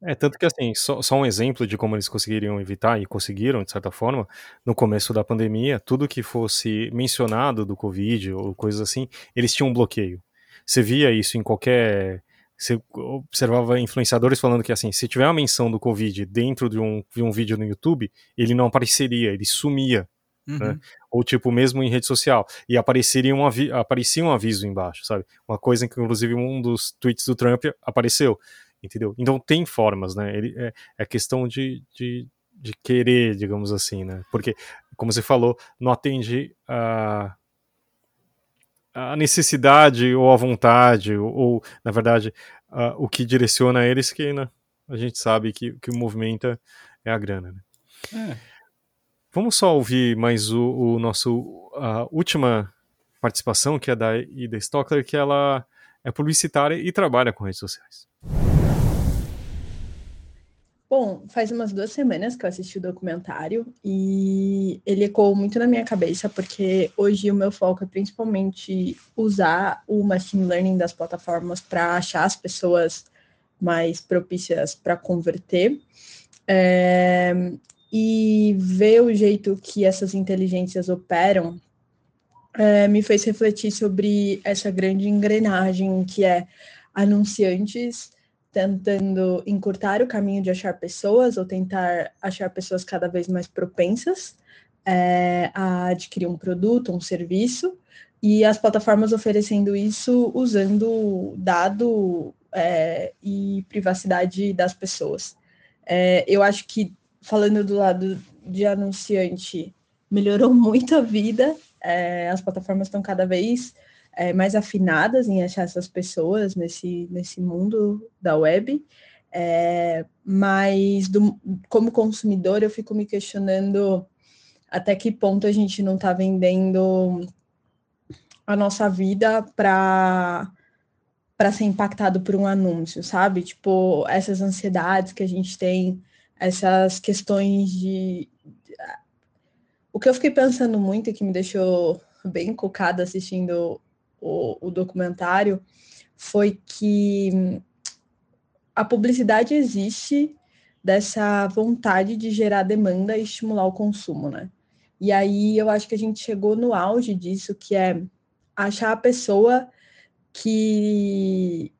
É, tanto que assim, só, só, um exemplo de como eles conseguiriam evitar, e conseguiram, de certa forma, no começo da pandemia, tudo que fosse mencionado do Covid ou coisas assim, eles tinham um bloqueio. Você via isso em qualquer você observava influenciadores falando que assim, se tiver uma menção do Covid dentro de um, de um vídeo no YouTube, ele não apareceria, ele sumia. Né? Uhum. Né? Ou tipo, mesmo em rede social. E apareceria um, avi aparecia um aviso embaixo, sabe? Uma coisa que, inclusive, um dos tweets do Trump apareceu. Entendeu? Então tem formas, né? Ele, é, é questão de, de, de querer, digamos assim, né? Porque, como você falou, não atende a a necessidade ou a vontade, ou, ou na verdade, uh, o que direciona eles, que né, a gente sabe que, que movimenta é a grana. Né? É. Vamos só ouvir mais o, o nosso a última participação, que é da Ida Stockler, que ela é publicitária e trabalha com redes sociais. Bom, faz umas duas semanas que eu assisti o documentário e ele ecoou muito na minha cabeça, porque hoje o meu foco é principalmente usar o machine learning das plataformas para achar as pessoas mais propícias para converter. É, e ver o jeito que essas inteligências operam é, me fez refletir sobre essa grande engrenagem que é anunciantes tentando encurtar o caminho de achar pessoas ou tentar achar pessoas cada vez mais propensas é, a adquirir um produto, um serviço, e as plataformas oferecendo isso usando dado é, e privacidade das pessoas. É, eu acho que, falando do lado de anunciante, melhorou muito a vida, é, as plataformas estão cada vez é, mais afinadas em achar essas pessoas nesse, nesse mundo da web. É, mas do, como consumidor eu fico me questionando até que ponto a gente não está vendendo a nossa vida para para ser impactado por um anúncio, sabe? Tipo, essas ansiedades que a gente tem, essas questões de o que eu fiquei pensando muito e que me deixou bem cocada assistindo o, o documentário foi que a publicidade existe dessa vontade de gerar demanda e estimular o consumo, né? E aí eu acho que a gente chegou no auge disso, que é achar a pessoa que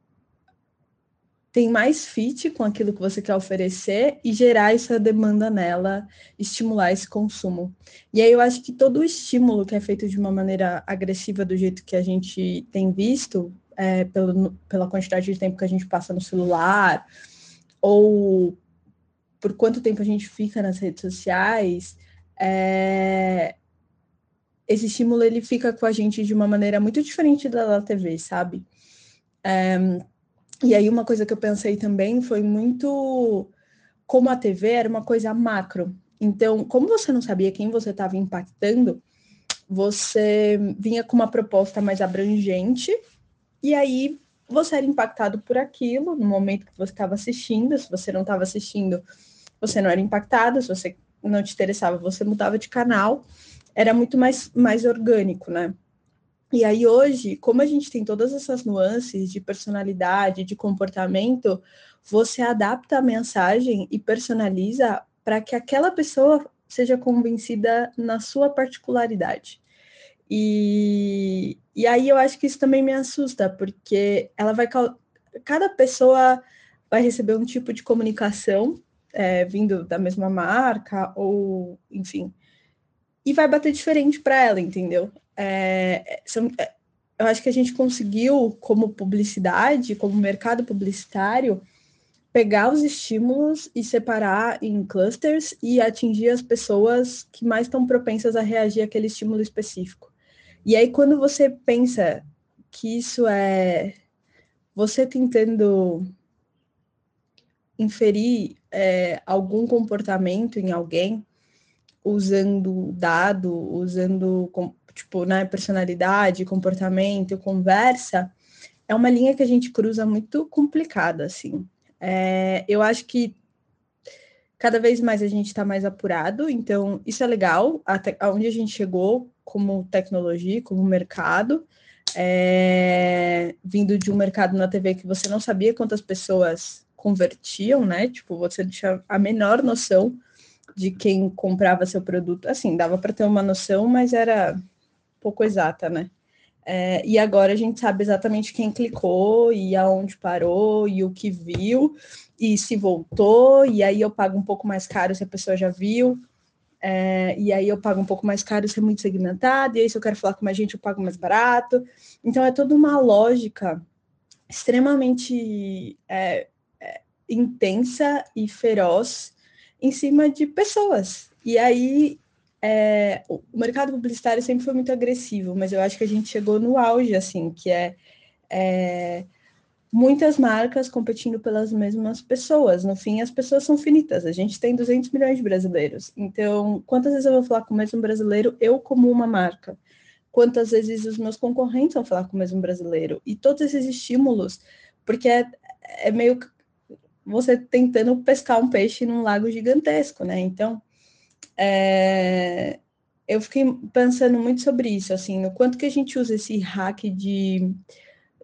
tem mais fit com aquilo que você quer oferecer e gerar essa demanda nela, estimular esse consumo. E aí eu acho que todo o estímulo que é feito de uma maneira agressiva do jeito que a gente tem visto, é, pelo, pela quantidade de tempo que a gente passa no celular, ou por quanto tempo a gente fica nas redes sociais, é, esse estímulo ele fica com a gente de uma maneira muito diferente da, da TV, sabe? É, e aí uma coisa que eu pensei também foi muito como a TV era uma coisa macro. Então, como você não sabia quem você estava impactando, você vinha com uma proposta mais abrangente e aí você era impactado por aquilo no momento que você estava assistindo. Se você não estava assistindo, você não era impactado. Se você não te interessava, você mudava de canal. Era muito mais, mais orgânico, né? E aí hoje, como a gente tem todas essas nuances de personalidade, de comportamento, você adapta a mensagem e personaliza para que aquela pessoa seja convencida na sua particularidade. E, e aí eu acho que isso também me assusta, porque ela vai cada pessoa vai receber um tipo de comunicação é, vindo da mesma marca ou enfim e vai bater diferente para ela, entendeu? É, são, é, eu acho que a gente conseguiu, como publicidade, como mercado publicitário, pegar os estímulos e separar em clusters e atingir as pessoas que mais estão propensas a reagir àquele estímulo específico. E aí, quando você pensa que isso é você tentando inferir é, algum comportamento em alguém, usando dado, usando tipo, né, personalidade, comportamento, conversa, é uma linha que a gente cruza muito complicada, assim. É, eu acho que cada vez mais a gente está mais apurado, então isso é legal, até onde a gente chegou como tecnologia, como mercado, é, vindo de um mercado na TV que você não sabia quantas pessoas convertiam, né? Tipo, você tinha a menor noção de quem comprava seu produto. Assim, dava para ter uma noção, mas era pouco exata, né? É, e agora a gente sabe exatamente quem clicou e aonde parou e o que viu e se voltou, e aí eu pago um pouco mais caro se a pessoa já viu, é, e aí eu pago um pouco mais caro se é muito segmentado, e aí se eu quero falar com mais gente eu pago mais barato. Então é toda uma lógica extremamente é, é intensa e feroz em cima de pessoas. E aí é, o mercado publicitário sempre foi muito agressivo, mas eu acho que a gente chegou no auge, assim, que é, é, muitas marcas competindo pelas mesmas pessoas. No fim, as pessoas são finitas. A gente tem 200 milhões de brasileiros. Então, quantas vezes eu vou falar com o mesmo brasileiro, eu como uma marca? Quantas vezes os meus concorrentes vão falar com o mesmo brasileiro? E todos esses estímulos, porque é, é meio você tentando pescar um peixe num lago gigantesco, né? Então, é, eu fiquei pensando muito sobre isso, assim, no quanto que a gente usa esse hack de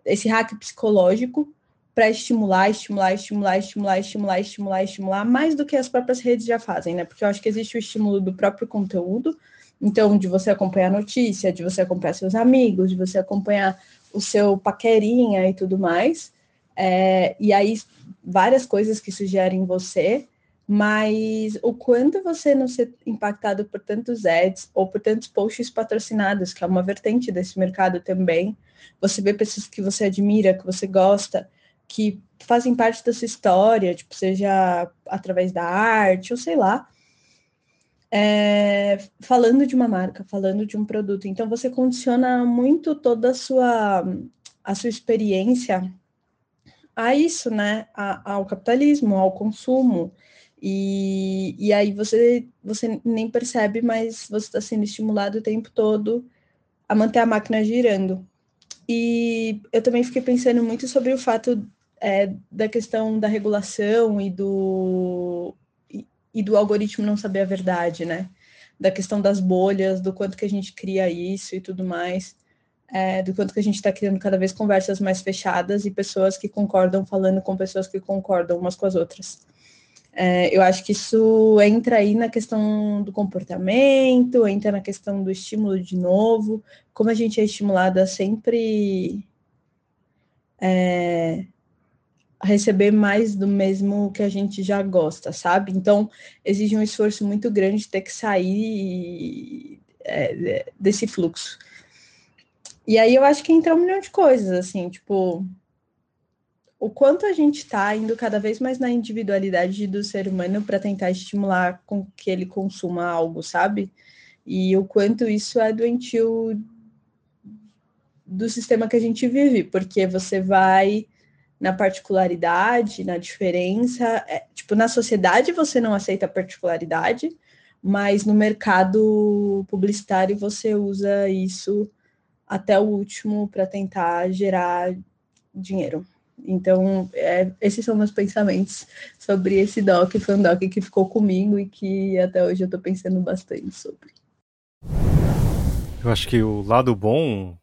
esse hack psicológico para estimular, estimular, estimular, estimular, estimular, estimular, estimular, mais do que as próprias redes já fazem, né? Porque eu acho que existe o estímulo do próprio conteúdo, então de você acompanhar a notícia, de você acompanhar seus amigos, de você acompanhar o seu paquerinha e tudo mais, é, e aí várias coisas que sugerem em você, mas o quanto você não ser impactado por tantos ads ou por tantos posts patrocinados, que é uma vertente desse mercado também, você vê pessoas que você admira, que você gosta, que fazem parte da sua história, tipo, seja através da arte ou sei lá, é, falando de uma marca, falando de um produto. Então você condiciona muito toda a sua a sua experiência a isso, né? A, ao capitalismo, ao consumo. E, e aí você, você nem percebe, mas você está sendo estimulado o tempo todo a manter a máquina girando. E eu também fiquei pensando muito sobre o fato é, da questão da regulação e do, e, e, do algoritmo não saber a verdade, né? Da questão das bolhas, do quanto que a gente cria isso e tudo mais, é, do quanto que a gente está criando cada vez conversas mais fechadas e pessoas que concordam falando com pessoas que concordam umas com as outras. É, eu acho que isso entra aí na questão do comportamento, entra na questão do estímulo de novo, como a gente é estimulada a sempre é, receber mais do mesmo que a gente já gosta, sabe? Então, exige um esforço muito grande ter que sair é, desse fluxo. E aí eu acho que entra um milhão de coisas, assim, tipo, o quanto a gente está indo cada vez mais na individualidade do ser humano para tentar estimular com que ele consuma algo, sabe? E o quanto isso é doentio do sistema que a gente vive, porque você vai na particularidade, na diferença. É, tipo, na sociedade você não aceita a particularidade, mas no mercado publicitário você usa isso até o último para tentar gerar dinheiro. Então, é, esses são meus pensamentos sobre esse doc. Foi um doc que ficou comigo e que até hoje eu estou pensando bastante sobre. Eu acho que o lado bom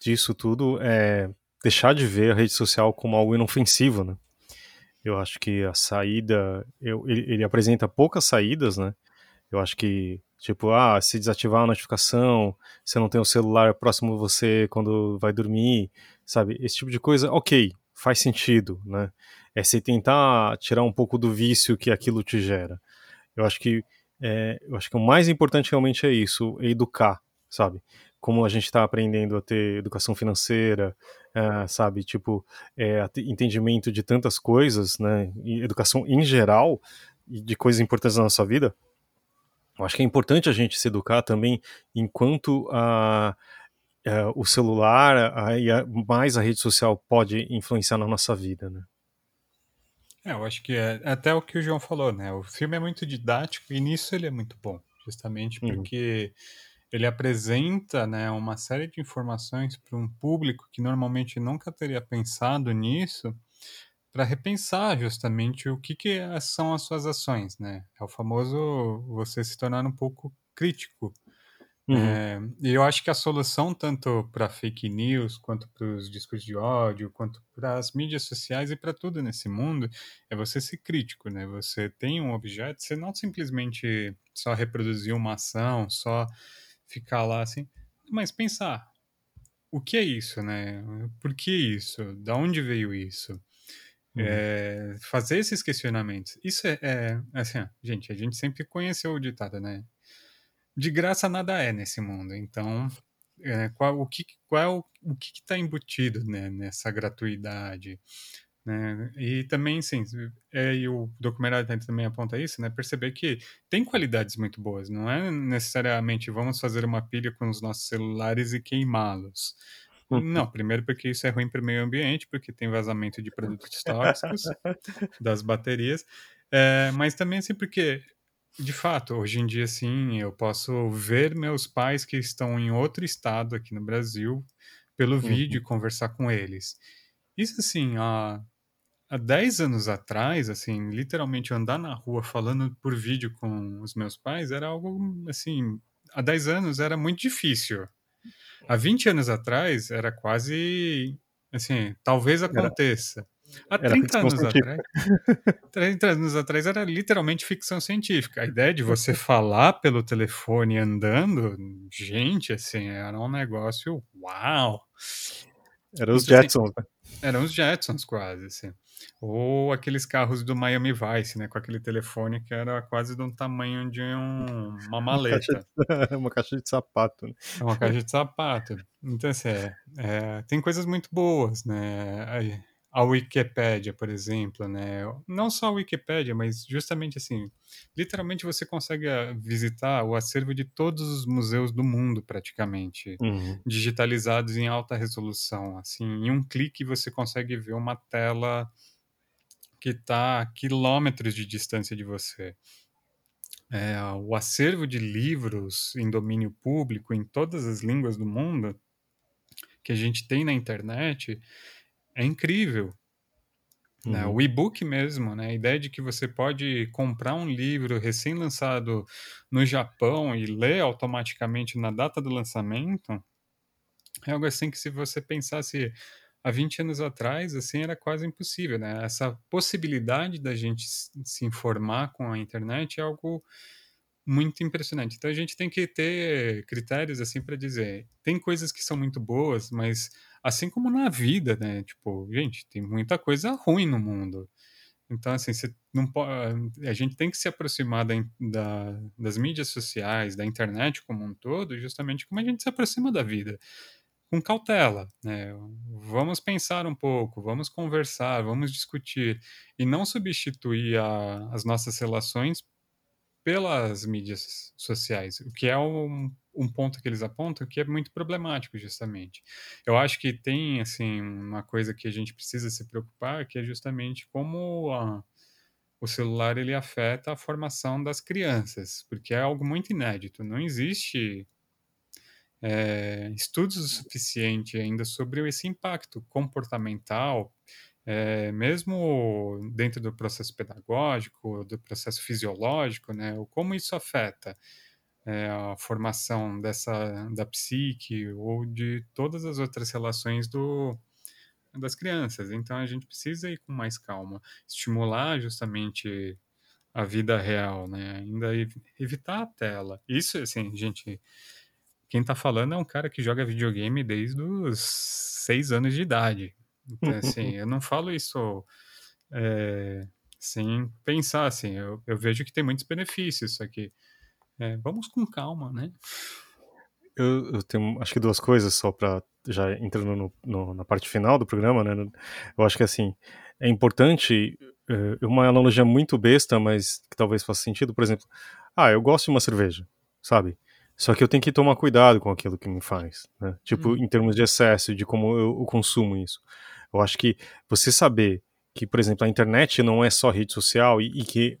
disso tudo é deixar de ver a rede social como algo inofensivo, né? Eu acho que a saída, eu, ele, ele, apresenta poucas saídas, né? Eu acho que, tipo, ah, se desativar a notificação, você não tem o celular próximo de você quando vai dormir, sabe? Esse tipo de coisa, ok, faz sentido, né? É você tentar tirar um pouco do vício que aquilo te gera. Eu acho que, é, eu acho que o mais importante realmente é isso, é educar, sabe? como a gente está aprendendo a ter educação financeira, uh, sabe, tipo, é, entendimento de tantas coisas, né, e educação em geral, e de coisas importantes na nossa vida, eu acho que é importante a gente se educar também enquanto a, a o celular a, e a, mais a rede social pode influenciar na nossa vida, né. É, eu acho que é até o que o João falou, né? O filme é muito didático e nisso ele é muito bom, justamente uhum. porque uhum ele apresenta né, uma série de informações para um público que normalmente nunca teria pensado nisso, para repensar justamente o que, que são as suas ações, né? É o famoso você se tornar um pouco crítico. Uhum. É, e eu acho que a solução, tanto para fake news, quanto para os discursos de ódio, quanto para as mídias sociais e para tudo nesse mundo, é você ser crítico, né? Você tem um objeto, você não simplesmente só reproduzir uma ação, só ficar lá assim, mas pensar, o que é isso, né? Por que isso? Da onde veio isso? Uhum. É, fazer esses questionamentos. Isso é, é assim, ó, gente, a gente sempre conheceu o ditado, né? De graça nada é nesse mundo. Então, é, qual o que qual é o, que está embutido né, nessa gratuidade? Né? E também, sim, é, e o documentário também aponta isso, né? Perceber que tem qualidades muito boas, não é necessariamente vamos fazer uma pilha com os nossos celulares e queimá-los. Não, primeiro porque isso é ruim para o meio ambiente, porque tem vazamento de produtos tóxicos das baterias, é, mas também assim porque, de fato, hoje em dia sim, eu posso ver meus pais que estão em outro estado aqui no Brasil pelo uhum. vídeo e conversar com eles. Isso assim, a há 10 anos atrás, assim, literalmente andar na rua falando por vídeo com os meus pais era algo, assim, há 10 anos era muito difícil. Há 20 anos atrás era quase, assim, talvez aconteça. Há 30 anos atrás. 30 anos atrás era literalmente ficção científica. A ideia de você falar pelo telefone andando, gente, assim, era um negócio uau! Eram os Jetsons, né? Eram os Jetsons, quase, assim. Ou aqueles carros do Miami Vice, né? Com aquele telefone que era quase do tamanho de um, uma maleta. Uma caixa, de, uma caixa de sapato. Né? É uma caixa de sapato. Então, assim, é, é, tem coisas muito boas, né? A Wikipédia, por exemplo, né? Não só a Wikipédia, mas justamente assim, literalmente você consegue ah, visitar o acervo de todos os museus do mundo, praticamente, uhum. digitalizados em alta resolução. Assim, em um clique você consegue ver uma tela que está a quilômetros de distância de você. É, o acervo de livros em domínio público em todas as línguas do mundo que a gente tem na internet é incrível. Né? Uhum. O e-book mesmo, né? a ideia de que você pode comprar um livro recém-lançado no Japão e ler automaticamente na data do lançamento é algo assim que se você pensasse há 20 anos atrás, assim, era quase impossível, né? Essa possibilidade da gente se informar com a internet é algo muito impressionante. Então a gente tem que ter critérios assim para dizer, tem coisas que são muito boas, mas assim como na vida, né? Tipo, gente, tem muita coisa ruim no mundo. Então, assim, você não pode, a gente tem que se aproximar da, da, das mídias sociais, da internet como um todo, justamente como a gente se aproxima da vida, com cautela, né? Vamos pensar um pouco, vamos conversar, vamos discutir, e não substituir a, as nossas relações pelas mídias sociais, o que é um, um ponto que eles apontam que é muito problemático, justamente. Eu acho que tem, assim, uma coisa que a gente precisa se preocupar, que é justamente como a, o celular ele afeta a formação das crianças, porque é algo muito inédito. Não existe é, estudos o suficiente ainda sobre esse impacto comportamental é, mesmo dentro do processo pedagógico, do processo fisiológico, né, como isso afeta é, a formação dessa da psique ou de todas as outras relações do das crianças. Então a gente precisa ir com mais calma, estimular justamente a vida real, né? Ainda evitar a tela. Isso, assim, gente, quem está falando é um cara que joga videogame desde os seis anos de idade. Então, assim, eu não falo isso é, sem pensar, assim, eu, eu, vejo que tem muitos benefícios isso aqui. É, vamos com calma, né? Eu, eu, tenho, acho que duas coisas só para já entrando no, no, na parte final do programa, né? Eu acho que, assim, é importante, é, uma analogia muito besta, mas que talvez faça sentido, por exemplo, ah, eu gosto de uma cerveja, sabe? Só que eu tenho que tomar cuidado com aquilo que me faz, né? Tipo, hum. em termos de excesso, de como eu, eu consumo isso. Eu acho que você saber que, por exemplo, a internet não é só rede social e, e que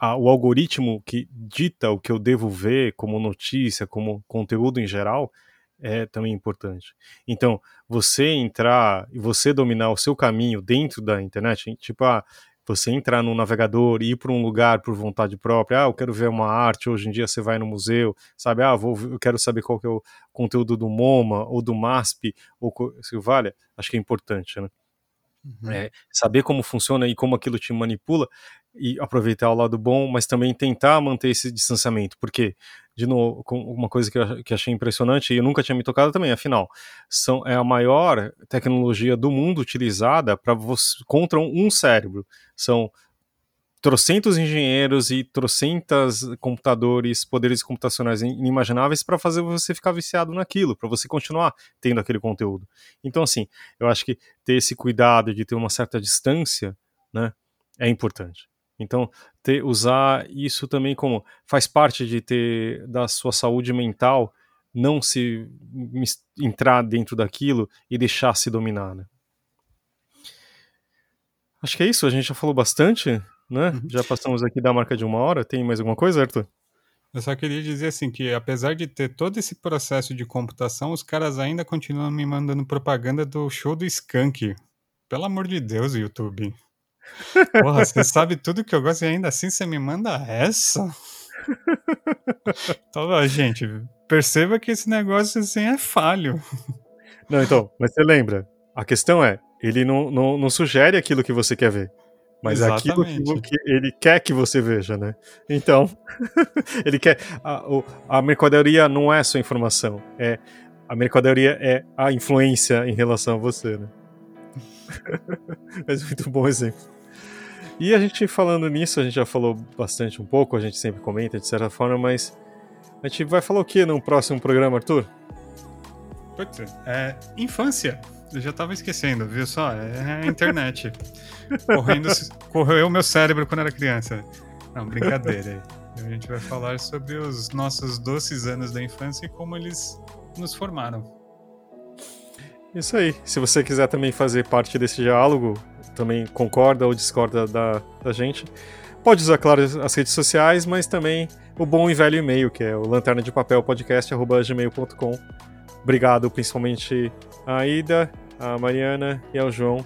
a, o algoritmo que dita o que eu devo ver como notícia, como conteúdo em geral, é também importante. Então, você entrar e você dominar o seu caminho dentro da internet, tipo, ah, você entrar num navegador e ir para um lugar por vontade própria, ah, eu quero ver uma arte, hoje em dia você vai no museu, sabe, ah, vou, eu quero saber qual que é o conteúdo do MoMA ou do MASP, ou se vale, acho que é importante, né? Uhum. É, saber como funciona e como aquilo te manipula e aproveitar o lado bom, mas também tentar manter esse distanciamento, porque, de novo, uma coisa que eu, que achei impressionante e eu nunca tinha me tocado também, afinal, são, é a maior tecnologia do mundo utilizada para contra um cérebro. São trocentos engenheiros e trocentas computadores, poderes computacionais inimagináveis para fazer você ficar viciado naquilo, para você continuar tendo aquele conteúdo. Então, assim, eu acho que ter esse cuidado de ter uma certa distância, né, é importante. Então, ter, usar isso também como faz parte de ter da sua saúde mental, não se entrar dentro daquilo e deixar se dominar, né? Acho que é isso, a gente já falou bastante, né? Uhum. Já passamos aqui da marca de uma hora. Tem mais alguma coisa, Arthur? Eu só queria dizer assim que apesar de ter todo esse processo de computação, os caras ainda continuam me mandando propaganda do show do Skank. Pelo amor de Deus, YouTube. Porra, você sabe tudo que eu gosto e ainda assim você me manda essa? Então, gente, perceba que esse negócio assim é falho. Não, então, mas você lembra? A questão é, ele não, não, não sugere aquilo que você quer ver. Mas é aquilo que, que, ele quer que você veja, né? Então, ele quer. A, a mercadoria não é sua informação, é a mercadoria é a influência em relação a você, né? Mas muito bom exemplo. E a gente falando nisso, a gente já falou bastante um pouco, a gente sempre comenta de certa forma, mas a gente vai falar o que no próximo programa, Arthur? Putz, é infância. Eu já tava esquecendo, viu só? É a internet. Correndo, correu o meu cérebro quando era criança. Não, brincadeira aí. A gente vai falar sobre os nossos doces anos da infância e como eles nos formaram. Isso aí. Se você quiser também fazer parte desse diálogo, também concorda ou discorda da, da gente, pode usar, claro, as redes sociais, mas também o bom e velho e-mail, que é o lanterna de papel podcast.gmail.com. Obrigado principalmente à Ida, à Mariana e ao João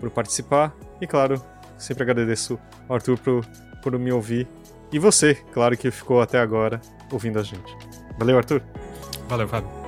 por participar. E claro, sempre agradeço ao Arthur por, por me ouvir. E você, claro que ficou até agora ouvindo a gente. Valeu, Arthur. Valeu, Fábio.